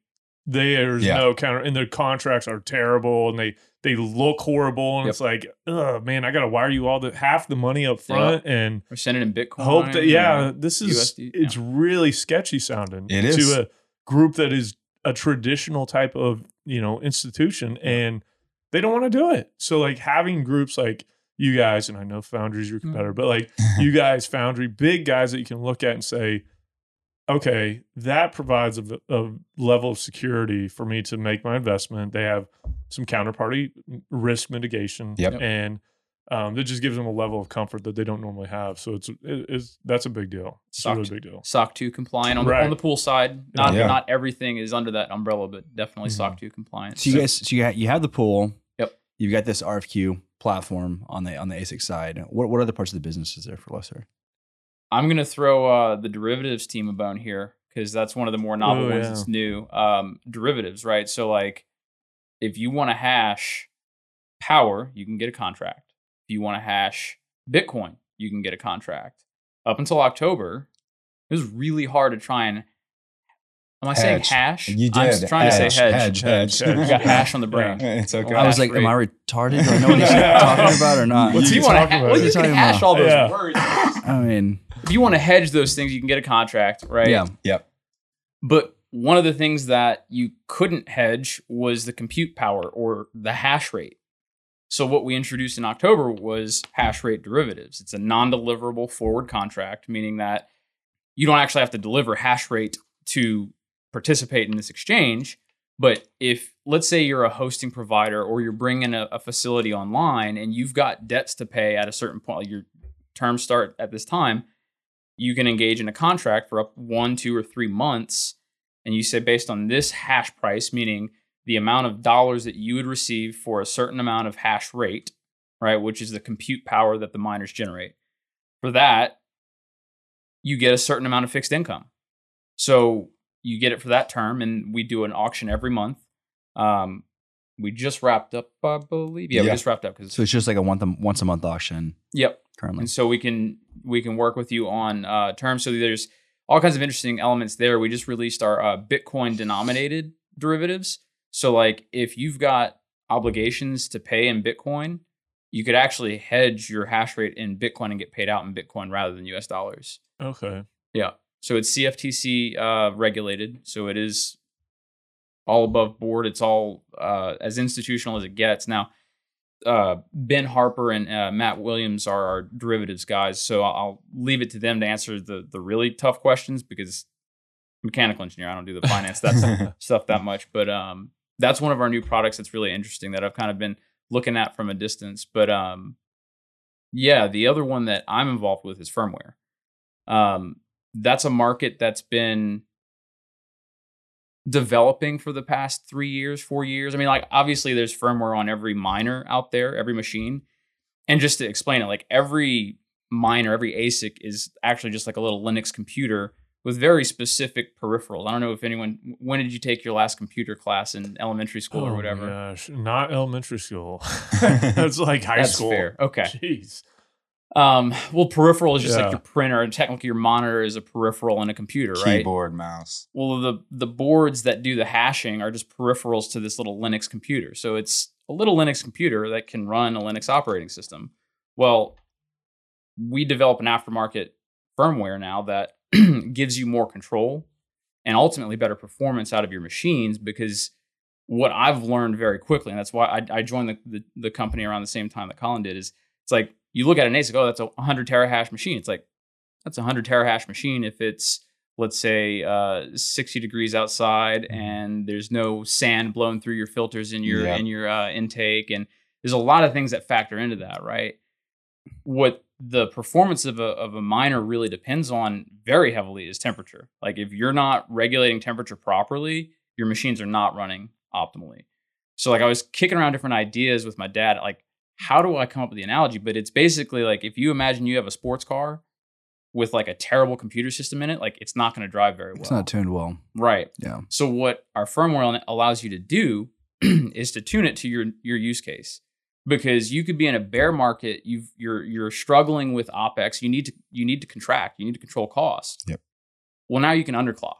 there's Yeah. no counter, and their contracts are terrible, and they they look horrible, and Yep. it's like, oh man, I got to wire you all the half the money up front, and We're sending in Bitcoin. hope that yeah, this is USD, it's really sketchy sounding. It is. to a group that is a traditional type of you know institution, and they don't want to do it. So like having groups like you guys, and I know Foundry's your mm. competitor, but like (laughs) you guys, Foundry, big guys that you can look at and say, okay, that provides a, a level of security for me to make my investment. They have some counterparty risk mitigation, Yep. and um, that just gives them a level of comfort that they don't normally have. So it's, it- it's that's a big deal. It's a really big deal. SOC 2 compliant on, the, on the pool side. Not Yeah. not everything is under that umbrella, but definitely Mhm. SOC 2 compliant. So you guys, so you ha- you have the pool. Yep. You've got this RFQ platform on the on the ASIC side. What what other parts of the business is there for Luxor? I'm gonna throw uh, the derivatives team a bone here because that's one of the more novel Oh, ones yeah. that's new. Um, derivatives, right? So like, if you want to hash power, you can get a contract. If you want to hash Bitcoin, you can get a contract. Up until October, it was really hard to try and. Am I saying hash? You I'm did. trying to Hedge, say hedge. hedge, hedge. hedge. (laughs) I got hash on the brain. (laughs) It's okay. Well, I was hash like, am I rate. retarded? (laughs) Do I know what he's talking about or not? What's If he you want to, talking ha- about? well, you What's he can talking hash about? all those Yeah. words. I mean, if you want to hedge those things, you can get a contract, right? yeah. Yep. But one of the things that you couldn't hedge was the compute power or the hash rate. So what we introduced in October was hash rate derivatives. It's a non-deliverable forward contract, meaning that you don't actually have to deliver hash rate to participate in this exchange. But if, let's say, you're a hosting provider or you're bringing a, a facility online and you've got debts to pay at a certain point, like your terms start at this time, you can engage in a contract for up one, two, or three months. And you say, based on this hash price, meaning the amount of dollars that you would receive for a certain amount of hash rate, right, which is the compute power that the miners generate. For that, you get a certain amount of fixed income. So you get it for that term, and we do an auction every month. Um, we just wrapped up, I believe. Yeah, we just wrapped up because So it's just like a once a, once a month auction yep, currently. and so we can we can work with you on uh, terms. So there's all kinds of interesting elements there. We just released our uh, Bitcoin denominated derivatives. So like if you've got obligations to pay in Bitcoin, you could actually hedge your hash rate in Bitcoin and get paid out in Bitcoin rather than US dollars. Okay. Yeah. So it's CFTC uh, regulated. So it is all above board. It's all uh, as institutional as it gets. Now, uh, Ben Harper and uh, Matt Williams are our derivatives guys. So I'll, leave it to them to answer the the really tough questions because mechanical engineer. I don't do the finance that (laughs) stuff that much. But um, that's one of our new products that's really interesting that I've kind of been looking at from a distance. But um, yeah, the other one that I'm involved with is firmware. Um, that's a market that's been developing for the past three years, four years. I mean, like obviously there's firmware on every miner out there, every machine. And just to explain it, like every miner, every ASIC is actually just like a little Linux computer with very specific peripherals. I don't know if anyone when did you take your last computer class in elementary school oh or whatever? gosh, not elementary school. (laughs) (laughs) That's like high That's school. fair. Okay. Jeez. Um, well, peripheral is just Yeah. like your printer, and technically your monitor is a peripheral in a computer, right? Keyboard, mouse. Well, the the boards that do the hashing are just peripherals to this little Linux computer. So it's a little Linux computer that can run a Linux operating system. Well, we develop an aftermarket firmware now that (clears throat) gives you more control and ultimately better performance out of your machines because what I've learned very quickly, and that's why I, I joined the, the, the company around the same time that Colin did, is it's like you look at an ASIC, oh, that's a 100 terahash machine. It's like, that's a 100 terahash machine if it's, let's say, uh, 60 degrees outside and there's no sand blowing through your filters in your Yeah. in your uh, intake. And there's a lot of things that factor into that, right? What the performance of a, of a miner really depends on very heavily is temperature. Like if you're not regulating temperature properly, your machines are not running optimally. So like I was kicking around different ideas with my dad, like how do I come up with the analogy? But it's basically like if you imagine you have a sports car with like a terrible computer system in it, like it's not going to drive very well. It's not tuned well. right. Yeah. So what our firmware allows you to do (clears throat) is to tune it to your your use case. Because you could be in a bear market, you've you're you're struggling with OpEx, you need to you need to contract, you need to control cost. Yep. Well, now you can underclock.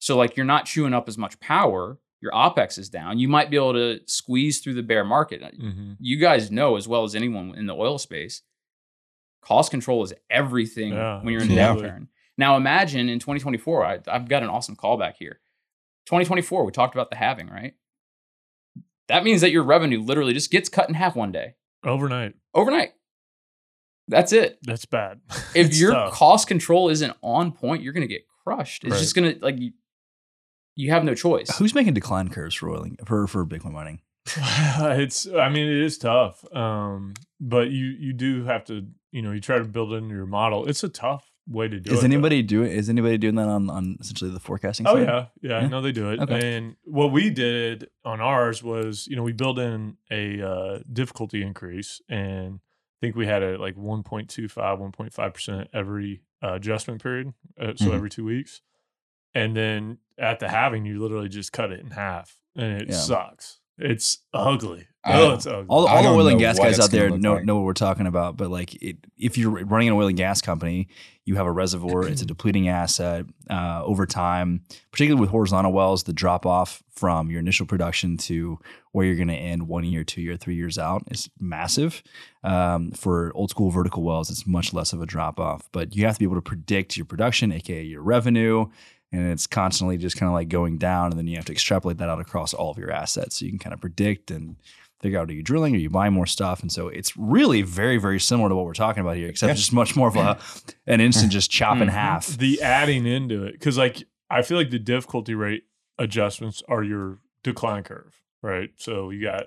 So like you're not chewing up as much power, your OPEX is down. You might be able to squeeze through the bear market. Mhm. You guys know as well as anyone in the oil space, cost control is everything Yeah, when you're in the Yeah. downturn. Now imagine in 2024, I, I've got an awesome callback here. 2024, we talked about the halving, right? That means that your revenue literally just gets cut in half one day, Overnight. overnight. That's it. That's bad. (laughs) If your tough. cost control isn't on point, you're going to get crushed. It's Right. just going to like you, you have no choice. Who's making decline curves for oil for for Bitcoin mining? (laughs) (laughs) it's I mean it is tough. Um but you you do have to, you know, you try to build it into your model. It's a tough way to do it. Is though. anybody doing is anybody doing that on on essentially the forecasting Oh side? yeah, yeah, Yeah? no, they do it. Okay. And what we did on ours was, you know, we built in a uh, difficulty increase, and I think we had a like 1.25, 1.5 percent every uh, adjustment period, uh, so Mhm. every two weeks. And then at the halving, you literally just cut it in half, and it Yeah. sucks. It's ugly. Oh, it's ugly. All, all the oil and gas guys out there know, like. know what we're talking about. But like, it, if you're running an oil and gas company, you have a reservoir. it's a (clears throat) depleting asset. Uh, over time, particularly with horizontal wells, the drop off from your initial production to where you're going to end one year, two year, three years out is massive. Um, for old school vertical wells, it's much less of a drop off. But you have to be able to predict your production, aka your revenue. And it's constantly just kind of like going down, and then you have to extrapolate that out across all of your assets, so you can kind of predict and figure out are you drilling or are you buying more stuff and so it's really very very similar to what we're talking about here except Yeah. it's just much more of a an instant just chop in Mhm. half the adding into it because like i feel like the difficulty rate adjustments are your decline curve right so you got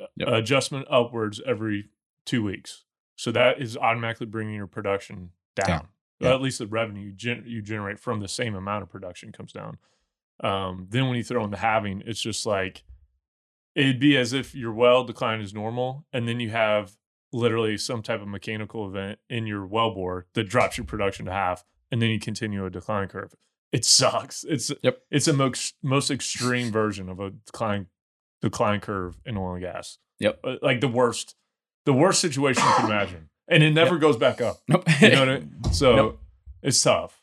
uh, Yep. adjustment upwards every two weeks so that is automatically bringing your production down Down. Yeah. at least the revenue you, gen- you generate from the same amount of production comes down um, then when you throw in the halving it's just like it'd be as if your well decline is normal and then you have literally some type of mechanical event in your well bore that drops your production to half and then you continue a decline curve it sucks it's Yep. it's a most most extreme version of a decline decline curve in oil and gas Yep. Like the worst the worst situation you can imagine and it never goes back up (laughs) Nope. you know what I mean? so Nope. it's tough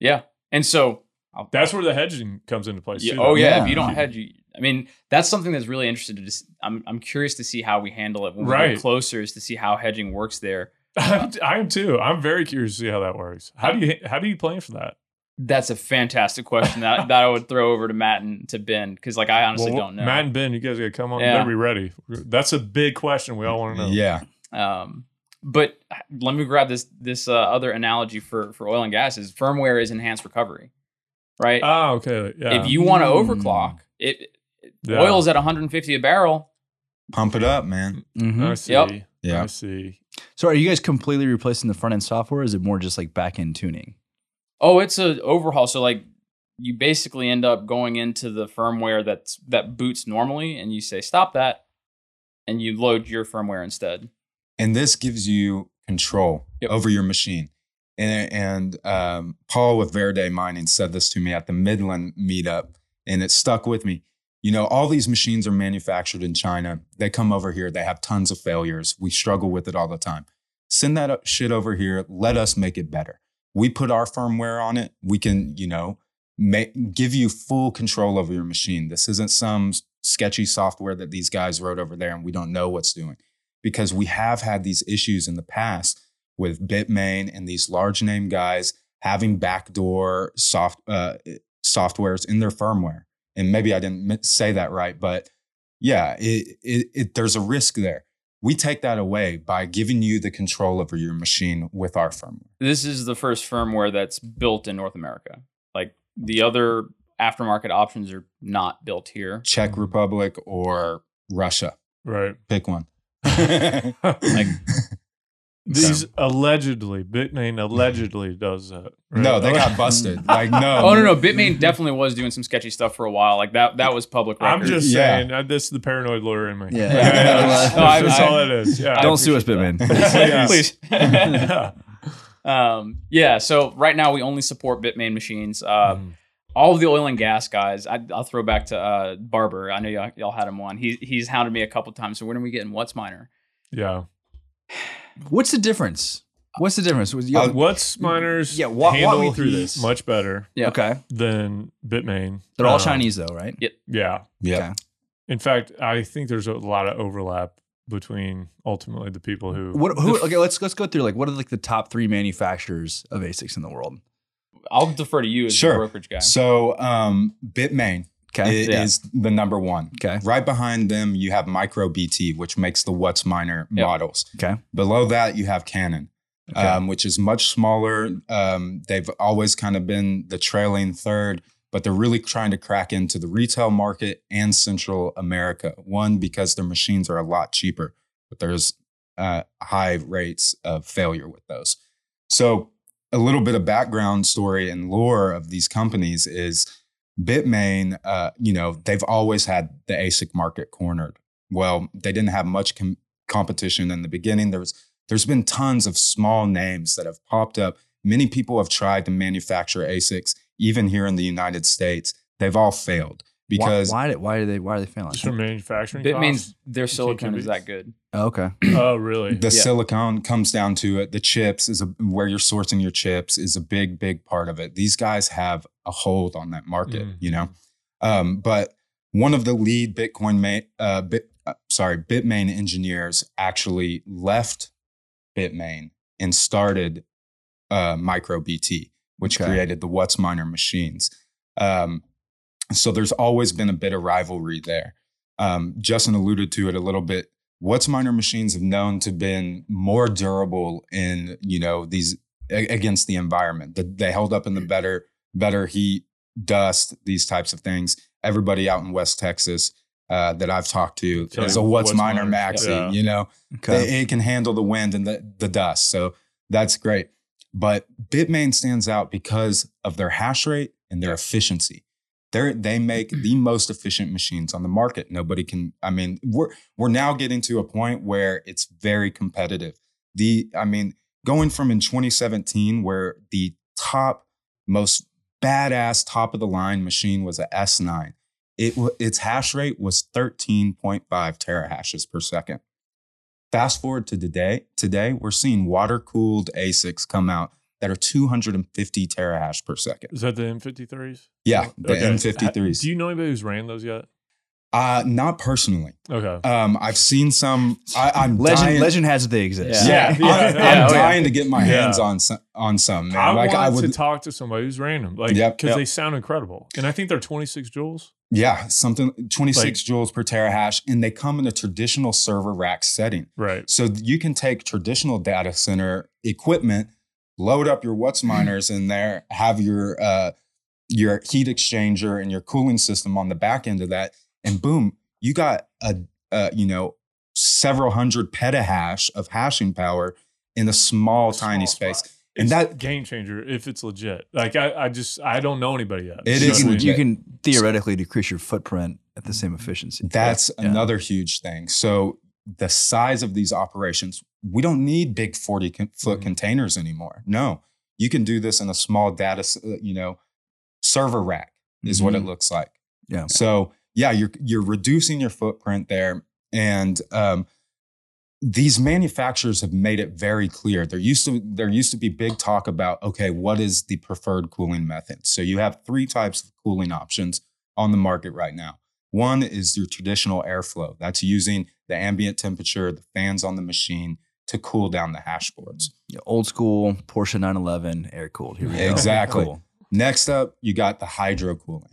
yeah. And so I'll- that's where the hedging comes into place Yeah, too, oh yeah, Yeah. if you don't hedge, you, I mean that's something that's really interesting to. Just, I'm I'm curious to see how we handle it when we Right. get closer, is to see how hedging works there. (laughs) I'm, I'm too. I'm very curious to see how that works. How do you how do you plan for that? That's a fantastic question that that I would throw over to Matt and to Ben because like I honestly Well, don't know. Matt and Ben, you guys got to come on. Yeah. Better be ready. That's a big question. We all want to know. Yeah. Um, but let me grab this this uh, other analogy for for oil and gas is firmware is enhanced recovery, right? Ah, okay. Yeah. If you want to Mm. overclock, it Yeah. oil's at 150 a barrel. Pump it up, man. Mhm. I see. Yep. Yeah. I see. so are you guys completely replacing the front end software or is it more just like back end tuning Oh, it's a overhaul. So like you basically end up going into the firmware that's that boots normally, and you say stop that, and you load your firmware instead. And this gives you control Yep. over your machine. And, and um, Paul with Verde Mining said this to me at the Midland meetup, and it stuck with me. You know, all these machines are manufactured in China. They come over here, they have tons of failures. We struggle with it all the time. Send that shit over here. Let us make it better. We put our firmware on it. We can, you know, make, give you full control over your machine. This isn't some sketchy software that these guys wrote over there and we don't know what's doing because we have had these issues in the past with Bitmain and these large name guys having backdoor soft uh, softwares in their firmware. And maybe I didn't say that right, but yeah, it, it, it, there's a risk there. We take that away by giving you the control over your machine with our firmware. This is the first firmware that's built in North America. Like the other aftermarket options are not built here. Czech Republic or Russia, Right. pick one. Like (laughs) These allegedly, Bitmain allegedly does that. right? no, they got (laughs) busted. Like no. Oh no, no, Bitmain definitely was doing some sketchy stuff for a while. Like that that was public record. I'm just Yeah. saying uh, this is the paranoid lawyer in me. Yeah. (laughs) yeah, yeah, No, that's, I- that's I- all it is. Yeah. don't sue us Bitmain. bitman Please. yeah. um, yeah. So right now we only support Bitmain machines. Uh, Mm. All of the oil and gas guys. I, I'll throw back to uh, Barber. I know y'all, y'all had him on. He he's hounded me a couple times. So when are we getting WhatsMiner? yeah. what's the difference What's the difference? Was- yo, Uh, WhatsMiners Yeah, walk- walk handle me through this. much better Yeah. okay. than Bitmain. They're all Um, Chinese though, right? Yeah. Yeah. Okay. In fact, I think there's a lot of overlap between ultimately the people who. What? Who? f- Okay, let's let's go through like what are like the top three manufacturers of ASICs in the world? I'll defer to you as Sure. the brokerage guy. So um, Bitmain i- Okay. Yeah. is the number one. Okay. Right behind them, you have MicroBT, which makes the WhatsMiner Yep. models. Okay. Below that, you have Canaan, Okay. um, which is much smaller. Um, they've always kind of been the trailing third, but they're really trying to crack into the retail market and Central America. One, because their machines are a lot cheaper, but there's uh, high rates of failure with those. So, a little bit of background story and lore of these companies is Bitmain, uh, you know, they've always had the ASIC market cornered. Well, they didn't have much com- competition in the beginning. There was, there's been tons of small names that have popped up. Many people have tried to manufacture ASICs, even here in the United States. They've all failed because why, why did why are they why are they failing? Just for manufacturing Bitmain's costs? their silicon is that good. Oh, okay. Oh, really? the Yeah. silicon comes down to it. The chips is a, where you're sourcing your chips is a big, big part of it. These guys have a hold on that market, Mhm. you know. Um, but one of the lead Bitcoin, ma- uh, bit, uh, sorry, Bitmain engineers actually left Bitmain and started uh, MicroBT, which Okay. created the WhatsMiner machines. Um, so there's always been a bit of rivalry there. Um, Justin alluded to it a little bit. WhatsMiner machines have known to been more durable in you know these a- against the environment. That they held up in the better better heat, dust, these types of things. Everybody out in West Texas uh, that I've talked to Tell is a What's, WhatsMiner Miners, Maxi. yeah. You know, Okay. it, it can handle the wind and the, the dust. So that's great. But Bitmain stands out because of their hash rate and their efficiency. They're, they make the most efficient machines on the market. Nobody can, I mean, we're, we're now getting to a point where it's very competitive. The, I mean, going from in 2017, where the top, most badass, top of the line machine was a S9, it, its hash rate was 13.5 terahashes per second. Fast forward to today, today we're seeing water cooled ASICs come out that are 250 terahash per second. Is that the M53s? Yeah, the Okay. M53s. Do you know anybody who's ran those yet? uh, not personally. Okay. Um, I've seen some. I, I'm Legend dying, legend has it they exist. Yeah, Yeah, I'm, yeah, I'm oh, yeah. dying to get my Yeah. hands on some, on some. Man. I like want I would, to talk to somebody who's ran them, like because Yep. Yep. they sound incredible, and I think they're 26 joules. yeah, something 26 Like- joules per terahash, and they come in a traditional server rack setting. Right. So you can take traditional data center equipment, load up your What's (clears throat) miners in there, have your uh, your heat exchanger and your cooling system on the back end of that, and boom, you got a, a you know several hundred petahash of hashing power in a small, A tiny small space. spot. And It's that- game changer if it's legit. Like I, I just I don't know anybody yet. It You is know what I mean? You can, can theoretically decrease your footprint at the same efficiency. That's Yeah. another huge thing. So the size of these operations, we don't need big 40 con- foot Mhm. containers anymore. No, you can do this in a small data, uh, you know, server rack is what it Mhm. looks like. Yeah. So yeah, you're you're reducing your footprint there, and um, these manufacturers have made it very clear. There used to there used to be big talk about okay, what is the preferred cooling method? So you have three types of cooling options on the market right now. One is your traditional airflow. That's using the ambient temperature, the fans on the machine to cool down the hash boards. Yeah, old school Porsche 911 air cooled. Here we go. Exactly. Cool. Next up, you got the hydro cooling.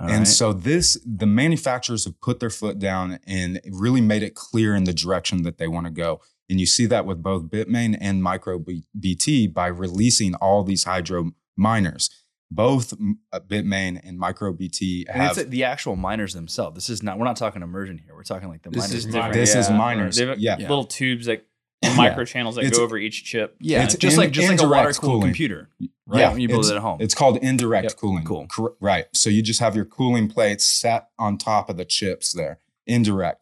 All and right. so this the manufacturers have put their foot down and really made it clear in the direction that they want to go. And you see that with both Bitmain and MicroBT by releasing all these hydro miners. Both uh, Bitmain and MicroBT And have it's the actual miners themselves. This is not. We're not talking immersion here. We're talking like the This miners. is different. this is miners. They have Yeah. Yeah. little tubes that and micro channels that It's- go over each chip. Yeah, It's just in- like just like a indirect water cooled computer, right? Yeah, when you build it at home. It's called indirect Yep. cooling. Cool. Cor- right. So you just have your cooling plates set on top of the chips there, indirect.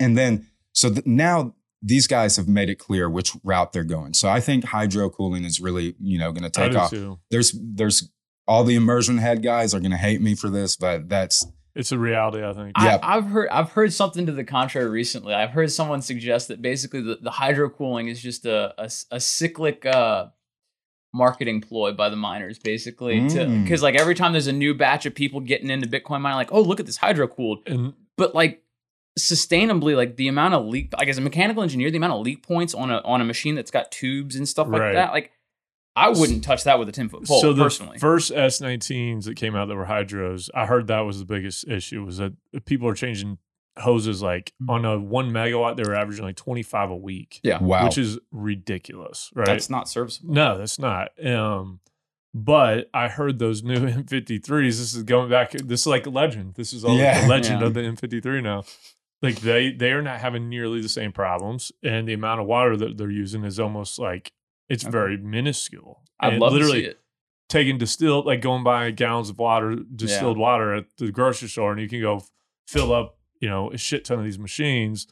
And then, so th- now these guys have made it clear which route they're going. So I think hydro cooling is really, you know, going to take off. too. There's, there's all the immersion head guys are going to hate me for this, but that's, It's a reality, I think. Yeah. I, I've heard I've heard something to the contrary recently. I've heard someone suggest that basically the, the hydro cooling is just a, a, a cyclic uh, marketing ploy by the miners, basically. to Mm. Because like every time there's a new batch of people getting into Bitcoin mining, like, oh look at this hydro cooled, and but like sustainably, like the amount of leak, like as a mechanical engineer, the amount of leak points on a on a machine that's got tubes and stuff like Right. that, like I wouldn't touch that with a ten foot pole so the personally. first S19s that came out that were hydros, I heard that was the biggest issue was that people are changing hoses like Mm-hmm. on a one megawatt, they were averaging like 25 a week, yeah, Wow. which is ridiculous, right? that's not serviceable. No, that's not. Um, but I heard those new (laughs) M53s. This is going back. This is like a legend. This is all Yeah. the legend Yeah. of the M53 now. Like they they are not having nearly the same problems, and the amount of water that they're using is almost like it's Okay. very minuscule. I'd love literally to see it. taking distilled, like going by gallons of water, distilled water at the grocery store, and you can go fill up, you know, a shit ton of these machines,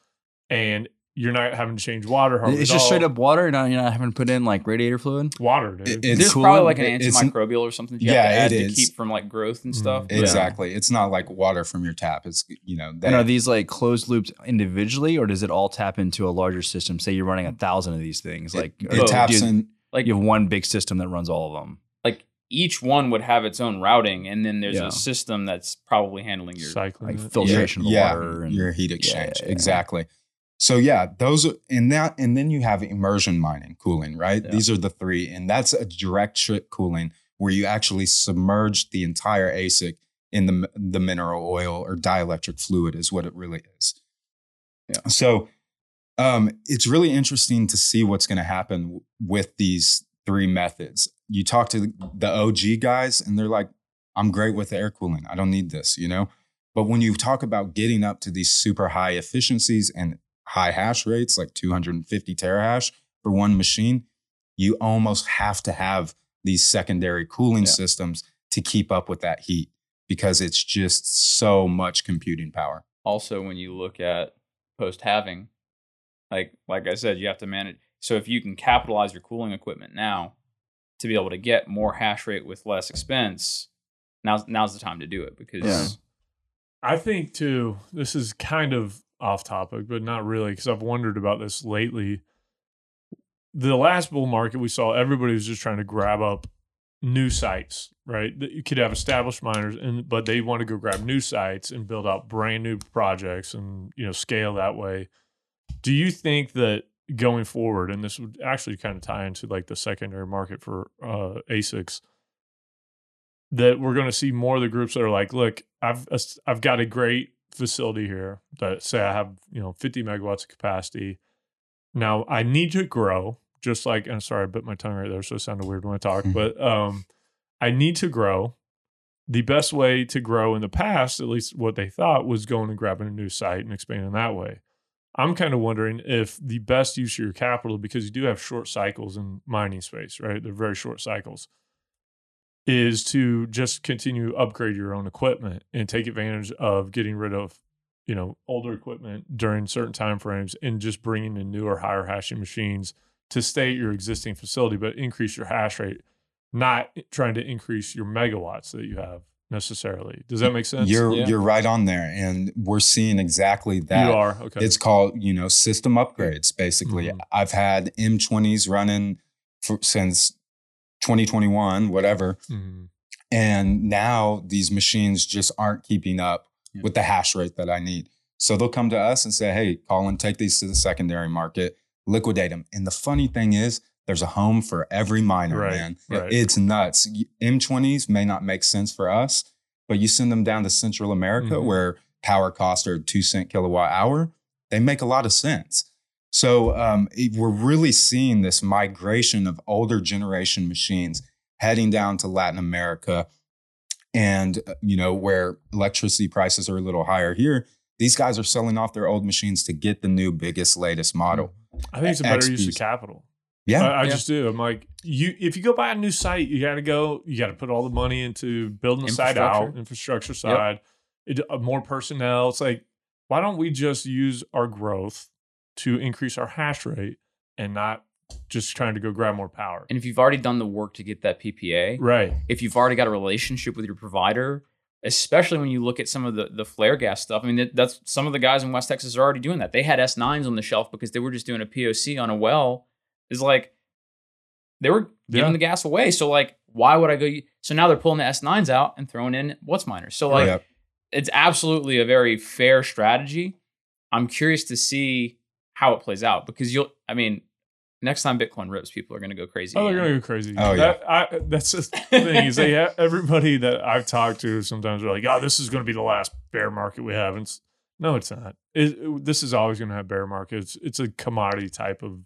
and you're not having to change water. hardly It's at just all. straight up water. Not you're not having to put in like radiator fluid. water, dude. It- it's cool. probably like an antimicrobial or something you Yeah, have to add it to keep from like growth and stuff. Mm, but- Exactly. It's not like water from your tap. It's you know. They, And are these like closed loops individually, or does it all tap into a larger system? Say you're running a thousand of these things, like it, or it do taps you, in. Like you have one big system that runs all of them. like each one would have its own routing, and then there's Yeah. a system that's probably handling your. cycling. Like it. filtration of the yeah, water and your heat exchange. yeah, yeah. Exactly. So yeah, those are and that and then you have immersion mining cooling, right? Yeah. These are the three, and that's a direct trip cooling where you actually submerge the entire ASIC in the the mineral oil or dielectric fluid is what it really is. Yeah. So um, it's really interesting to see what's going to happen with these three methods. You talk to the OG guys, and they're like, "I'm great with air cooling. I don't need this," you know. But when you talk about getting up to these super high efficiencies and high hash rates, like 250 terahash for one machine, you almost have to have these secondary cooling Yeah. systems to keep up with that heat because it's just so much computing power. Also, when you look at post halving, like like I said, you have to manage. So if you can capitalize your cooling equipment now to be able to get more hash rate with less expense, now's now's the time to do it because Yeah. I think too, this is kind of off topic, but not really, because I've wondered about this lately. The last bull market we saw, everybody was just trying to grab up new sites, right? You could have established miners, and but they want to go grab new sites and build out brand new projects and you know scale that way. Do you think that going forward, and this would actually kind of tie into like the secondary market for uh, ASICs, that we're going to see more of the groups that are like, look, I've I've got a great facility here that say I have you know 50 megawatts of capacity. Now I need to grow, just like I'm sorry, I bit my tongue right there, so it sounded weird when I talk, (laughs) but um, I need to grow. The best way to grow in the past, at least what they thought, was going and grabbing a new site and expanding that way. I'm kind of wondering if the best use of your capital, because you do have short cycles in mining space, right? They're very short cycles, is to just continue to upgrade your own equipment and take advantage of getting rid of, you know, older equipment during certain time frames and just bringing in newer, higher hashing machines to stay at your existing facility, but increase your hash rate, not trying to increase your megawatts that you have necessarily. Does that make sense? You're Yeah. you're right on there, and we're seeing exactly that. you are okay. It's called, you know, system upgrades. Basically, Mhm. I've had M20s running for, since 2021, whatever, Mhm. and now these machines just aren't keeping up Yeah. with the hash rate that I need. So they'll come to us and say, "Hey, Colin, take these to the secondary market, liquidate them." And the funny thing is, there's a home for every miner, Right, man. right. It's nuts. M20s may not make sense for us, but you send them down to Central America Mhm. where power costs are two cent kilowatt hour, they make a lot of sense. So um, it- we're really seeing this migration of older generation machines heading down to Latin America, and uh, you know where electricity prices are a little higher here. These guys are selling off their old machines to get the new, biggest, latest model. I think it's a better use of capital. Yeah, I, I Yeah. just do. I'm like, you if you go buy a new site, you got to go. You got to put all the money into building the site out, infrastructure side, it, uh, more personnel. It's like, why don't we just use our growth to increase our hash rate and not just trying to go grab more power? and if you've already done the work to get that PPA, Right. if you've already got a relationship with your provider, especially when you look at some of the the flare gas stuff. I mean, that, that's some of the guys in West Texas are already doing that. They had S9s on the shelf because they were just doing a POC on a well. Is like they were giving Yeah. the gas away. So like, why would I go? So now they're pulling the S9s out and throwing in WhatsMiners. So like, Yep. it's absolutely a very fair strategy. I'm curious to see how it plays out because you'll. I mean, next time Bitcoin rips, people are going to go crazy. Oh, they're gonna go crazy. Oh, that, I, that's the thing is they (laughs) have, everybody that I've talked to sometimes are like, "Oh, this is going to be the last bear market we have." And it's, no, it's not. It, it- this is always going to have bear markets. It's a commodity type of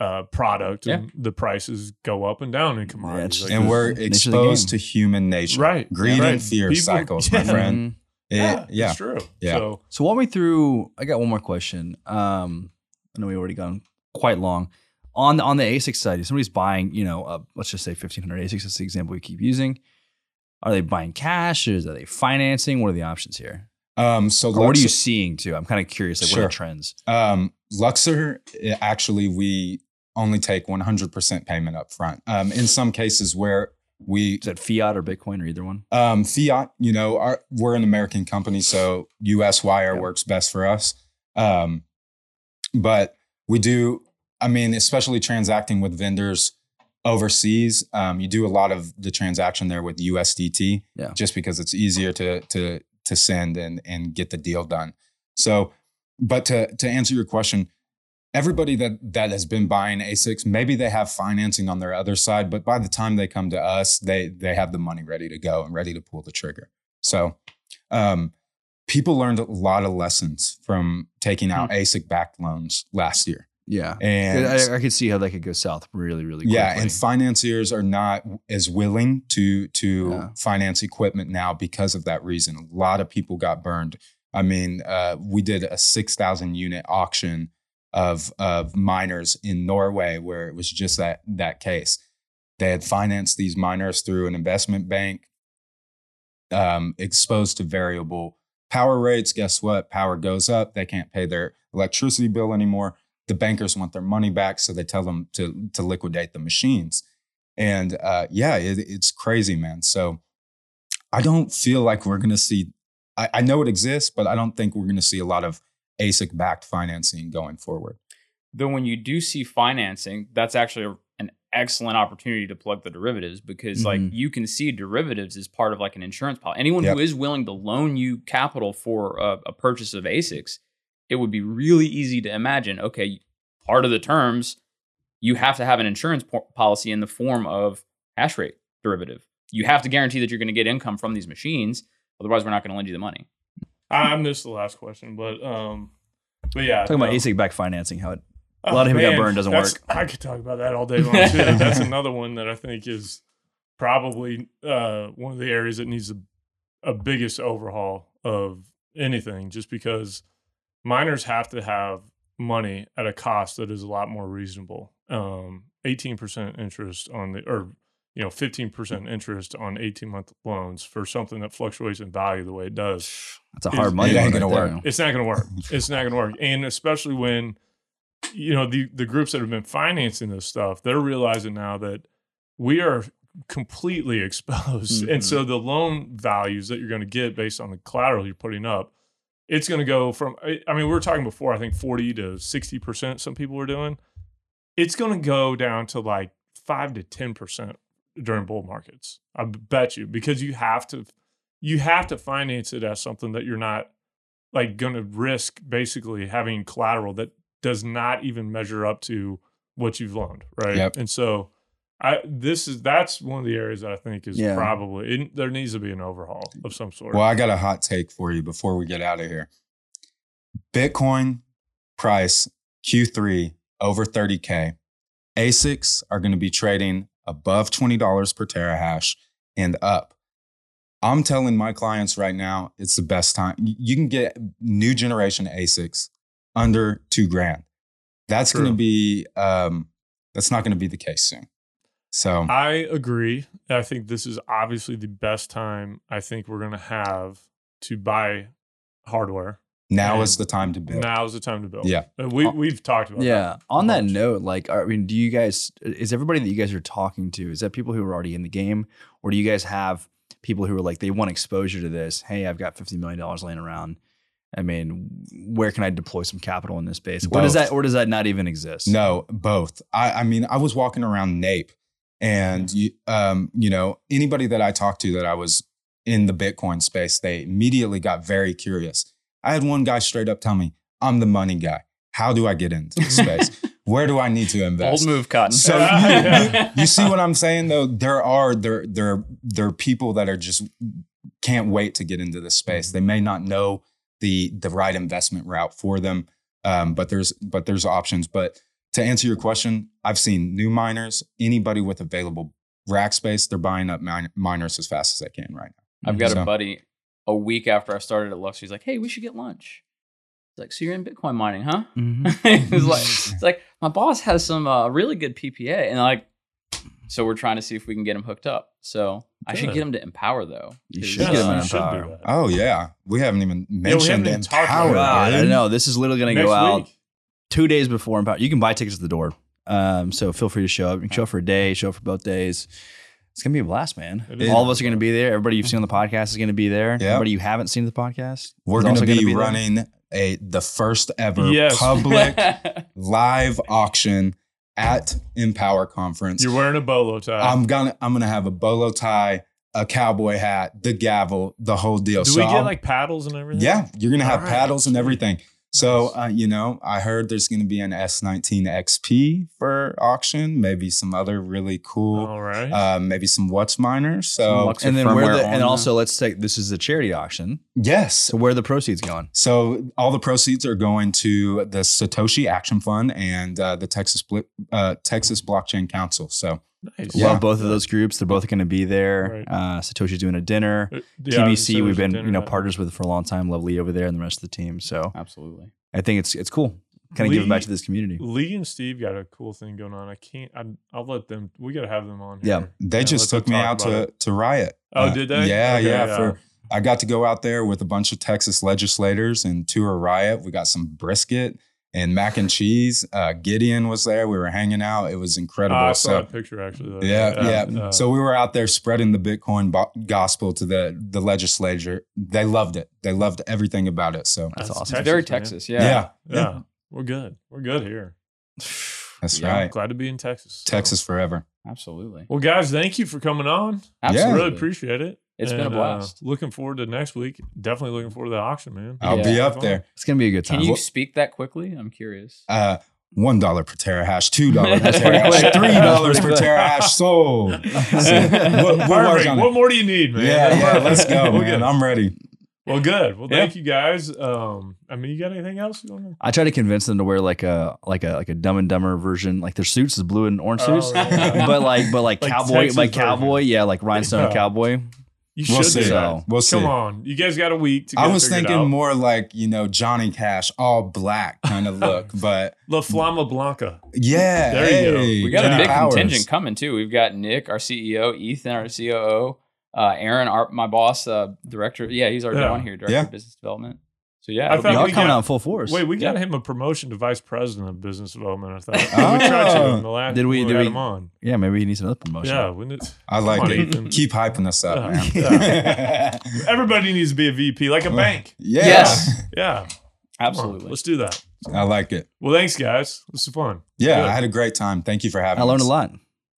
uh, product, and the prices go up and down in commodities. just Like and this. we're nature of the exposed to human nature, Right, Greed right. and fear People- cycles, yeah. my friend. Mhm. It- yeah, yeah. it's true. Yeah. So So walk me through. I got one more question. Um, I know we've already gone quite long on the, on the ASIC side. If somebody's buying, you know, uh, let's just say fifteen hundred ASICs. That's the example we keep using. Are they buying cash? Or are they financing? What are the options here? Um, so what are you seeing too? I'm kind of curious. Like, what are the trends? Um, Luxor, eh, actually, we only take 100% payment up front. Um, in some cases where we Is that fiat or Bitcoin or either one? um, fiat, you know, our, we're an American company, so US wire Yeah. works best for us. Um, but we do, I mean, especially transacting with vendors overseas, um, you do a lot of the transaction there with USDT, Yeah. just because it's easier to to to send and and get the deal done. So, but to to answer your question, everybody that that has been buying ASICs, maybe they have financing on their other side, but by the time they come to us, they they have the money ready to go and ready to pull the trigger. So, um, people learned a lot of lessons from taking out ASIC backed loans last year, Yeah. and I, I could see how that could go south really, really quickly. yeah, and financiers are not as willing to to Yeah. finance equipment now because of that reason. A lot of people got burned. I mean, uh, we did a six thousand unit auction of of miners in Norway where it was just that that case. They had financed these miners through an investment bank, um, exposed to variable power rates. Guess what? Power goes up. They can't pay their electricity bill anymore the bankers want their money back, so they tell them to to liquidate the machines. And uh, yeah, it, it's crazy, man. So I don't feel like we're gonna see. I, I know it exists, but I don't think we're gonna see a lot of ASIC backed financing going forward. though when you do see financing, that's actually a, excellent opportunity to plug the derivatives because like Mhm. you can see derivatives as part of like an insurance policy. Anyone Yep. who is willing to loan you capital for a, a purchase of ASICs, it would be really easy to imagine. Okay, part of the terms you have to have an insurance po- policy in the form of hash rate derivative. You have to guarantee that you're going to get income from these machines. Otherwise, we're not going to lend you the money. I missed the last question, but um, but yeah, Talking about. ASIC back financing, how it A lot of people got burned, doesn't that's- work. I could talk about that all day (laughs) long too. that's another one that I think is probably uh, one of the areas that needs a, a biggest overhaul of anything, just because miners have to have money at a cost that is a lot more reasonable. Um, 18% interest on the, or you know, 15% interest on 18 month loans for something that fluctuates in value the way it does that's a It- hard money. it ain't gonna work. it's not going to work. It's not going to work. And especially when, you know, the, the groups that have been financing this stuff, they're realizing now that we are completely (laughs) exposed. And Mhm. so the loan values that you're going to get based on the collateral you're putting up, it's going to go from, I mean, we were talking before, I think 40 to 60%, some people were doing. It's going to go down to like five to 10% during bull markets. I bet you, because you have to, you have to finance it as something that you're not like going to risk basically having collateral that does not even measure up to what you've loaned, right? Yep. And so I this is that's one of the areas that I think is Yeah. probably it, there needs to be an overhaul of some sort. Well, I got a hot take for you before we get out of here. Bitcoin price Q3 over 30K. ASICs are going to be trading above $20 per terahash and up. I'm telling my clients right now, it's the best time. You can get new generation ASICs under two grand. That's going to be, um, that's not going to be the case soon. So, I agree. I think this is obviously the best time I think we're going to have to buy hardware. now is the time to build. Now is the time to build. Yeah. We we've talked about Yeah. that. On that note, like, I mean, do you guys, is everybody that you guys are talking to, is that people who are already in the game? Or do you guys have people who are like they want exposure to this. Hey, I've got fifty million dollars laying around. I mean, where can I deploy some capital in this space? Or does that or does that not even exist? No, both. I, I mean, I was walking around NAPE, and you, um, you know, anybody that I talked to that I was in the Bitcoin space, they immediately got very curious. I had one guy straight up tell me, "I'm the money guy. How do I get into this space? (laughs) Where do I need to invest?" Old move, Cotton. So (laughs) you, you, you see what I'm saying though? There are there there there are people that are just can't wait to get into this space. They may not know the the right investment route for them, um, but there's but there's options. But to answer your question, I've seen new miners, anybody with available rack space, they're buying up min- miners as fast as they can right now. I've got So- a buddy a week after I started at Lux. He's like, "Hey, we should get lunch." He's like, "So you're in Bitcoin mining, huh?" Mhm. (laughs) He's like, "It's like my boss has some uh, really good PPA," and like, so we're trying to see if we can get him hooked up. So I should get him to Empower though. You should get him in you should do Empower. Oh yeah, we haven't even we mentioned haven't even talked about Empower. God, I know this is literally going to go out week. two days before Empower. You can buy tickets at the door, um, so feel free to show up. You can show up for a day, show up for both days. It's gonna be a blast, man. All of us are gonna be there. Everybody you've seen on the podcast is gonna be there. Yep. Everybody you haven't seen the podcast, We're is going to also be, gonna there. running a the first ever Yes. public (laughs) live auction at Empower Conference. You're wearing a bolo tie. I'm gonna I'm gonna have a bolo tie, a cowboy hat, the gavel, the whole deal. Do so we get I'll- like paddles and everything? yeah, you're gonna have All right. paddles and everything. So uh, you know, I heard there's gonna be an S19 XP for auction, maybe some other really cool, All right. uh, maybe some WhatsMiners. So And then where the, and the- also let's take this is a charity auction. yes, So where are the proceeds going? So all the proceeds are going to the Satoshi Action Fund and uh, the Texas Bli- uh, Texas Blockchain Council. So nice. Yeah. Love both of those groups. They're both going to be there. Right. Uh, Satoshi's doing a dinner. Uh, yeah, TBC, we've been there's you know partners with for a long time. Love Lee over there and the rest of the team. So Absolutely. I think it's it's cool. Kind of give it back to this community. Lee and Steve got a cool thing going on. I can't. I, I'll let them. We got to have them on. Yeah. They Yeah, just took me out to, it. to Riot. Oh, Uh, did they? Yeah, Okay, yeah. For I got to go out there with a bunch of Texas legislators and tour Riot. We got some brisket and mac and cheese. Uh, Gideon was there. We were hanging out. It was incredible. I saw so that picture actually. though. Yeah, yeah. uh, so we were out there spreading the Bitcoin bo- gospel to the the legislature. They loved it. They loved everything about it. So That's That's awesome. It's very man. Texas. Yeah. yeah, yeah, we're good. We're good here. (sighs) that's Yeah. right. Glad to be in Texas. So- Texas forever. Absolutely. Well, guys, thank you for coming on. Absolutely. Really appreciate it. It's been a And, uh, blast. looking forward to next week. Definitely looking forward to the auction, man. I'll Yeah. be up there. It's gonna be a good time. Can you What- speak that quickly? I'm curious. Uh, one dollar per terahash, two dollars (laughs) per terahash, three dollars per (laughs) That's terahash sold. So, we'll- we'll work Perfect. on it. What more do you need, man? Yeah, yeah. Let's go, (laughs) We're man. good. I'm ready. Well, good. Well, Yeah. thank you guys. Um, I mean, you got anything else you want to? I try to convince them to wear like a like a like a Dumb and Dumber version. Like their suits is blue and orange Oh, suits, yeah. but like but like, Like cowboy Texas like version. cowboy, yeah, like rhinestone Yeah. cowboy. You We'll should see. do. So, We'll see. Come on, you guys got a week to. Get I was figured thinking out. more like you know Johnny Cash, all black kind of (laughs) look, but La Flama Blanca. yeah, There you go. We got Yeah. a big powers. contingent coming too. We've got Nick, our CEO, Ethan, our COO, uh, Aaron, our my boss, uh, director. Yeah, he's already Yeah. on here, director Yeah. of business development. So yeah, I it'll thought Y'all coming got- out in full force. Wait, we got Yeah. him a promotion to vice president of business development. I thought Oh. we tried to oh. in the last. Did we- when did had we- him on? yeah, maybe he needs another promotion. Yeah, when it, I like on, it. Ethan. Keep hyping us up, (laughs) Yeah. man. (laughs) everybody needs to be a VP, like a uh, bank. yeah. Yes. Yeah, Come absolutely. let's do that. I like it. Well, thanks, guys. This was fun. Yeah, Good. I had a great time. Thank you for having me. I learned us. a lot.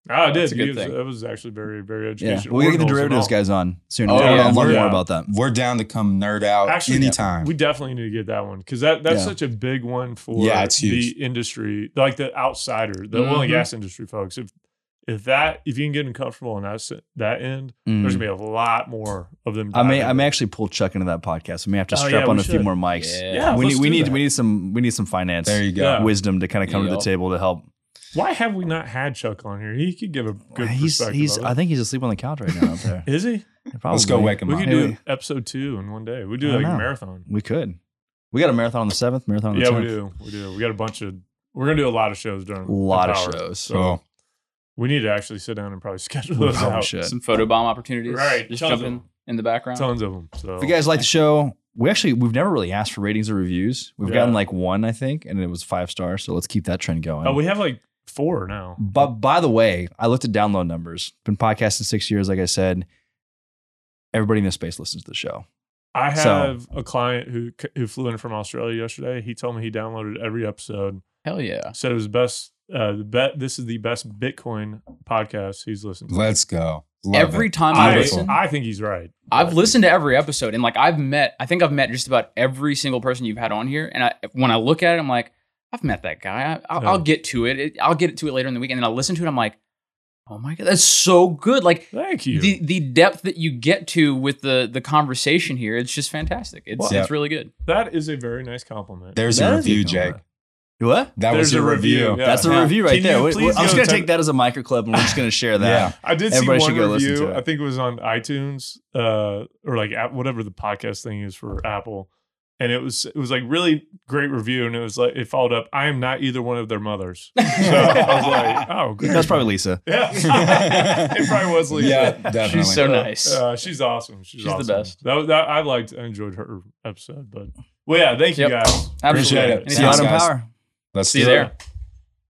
Oh, I did. That's a good You guys- thing. That was actually very, very Yeah, educational. we're gonna get the Ordinals derivatives guys on soon. Oh, I yeah, want to learn we're- more about that. We're down to come nerd out Actually, anytime. We definitely need to get that one because that that's Yeah. such a big one for Yeah, it's the industry, like the outsider, the oil Mhm. and gas industry folks. If if that if you can get them comfortable on that that end, Mm. there's gonna be a lot more of them. I may I may actually pull Chuck into that podcast. We may have to Oh, strap yeah, on we a few more mics. Yeah. Yeah, we let's need we do need that. we need some we need some finance there you go. Yeah. wisdom to kind of come to the table to help. Why have we not had Chuck on here? He could give a good he's perspective. he's I think he's asleep on the couch right now out there. (laughs) Is he? Probably. Let's go wake him We up. We could do we- episode two in one day. We do like don't a marathon. We could. We got a marathon on the seventh. Marathon on the Yeah, 10th. we do. We do. We got a bunch of. We're gonna do a lot of shows during A lot of shows. So Cool. we need to actually sit down and probably (laughs) schedule We those probably out. should. Some photobomb opportunities. Right, Just tons of jumping them. in the background. Tons of them. So If you guys like the show, we actually we've never really asked for ratings or reviews. We've Yeah. gotten like one, I think, and it was five stars. So let's keep that trend going. oh, we have like four now. But by the way, I looked at download numbers. Been podcasting six years, like I said. everybody in this space listens to the show. I So- have a client who who flew in from Australia yesterday. He told me he downloaded every episode. Hell yeah. Said it was best. Uh, the bet this is the best Bitcoin podcast he's listened to. Let's go. Love Every it. time I, I, listen, I think he's right. I've listened to every episode and like I've met, I think I've met just about every single person you've had on here. And I, when I look at it, I'm like, I've met that guy. I, I'll, Yeah. I'll get to it. it. I'll get to it later in the week. And then I'll listen to it. I'm like, oh my god, that's so good. Like Thank you. the the depth that you get to with the the conversation here, it's just fantastic. It's Well, yeah. it's really good. that is a very nice compliment. There's That a is a review. Jake. What? That There's was your a review, review. yeah. That's a Yeah. review right Can there. you We- please I'm just go gonna take that as a micro clip, and we're just gonna share that. Yeah. I did Everybody see should one go listen review. to it. I think it was on iTunes, uh, or like app, whatever the podcast thing is for Apple, and it was it was like really great review, and it was like it followed up. I am not either one of their mothers, (laughs) so I was like, oh, good. That's probably Lisa. (laughs) yeah. it probably was Lisa. Yeah, definitely. She's so nice. Uh, she's awesome. She's, She's the best. That, was- that I liked. I enjoyed her episode, but well, yeah. Thank you Yep. gues. Absolutely. Appreciate it. Anytime. See you out Thanks, guys. power. Let's See you do there.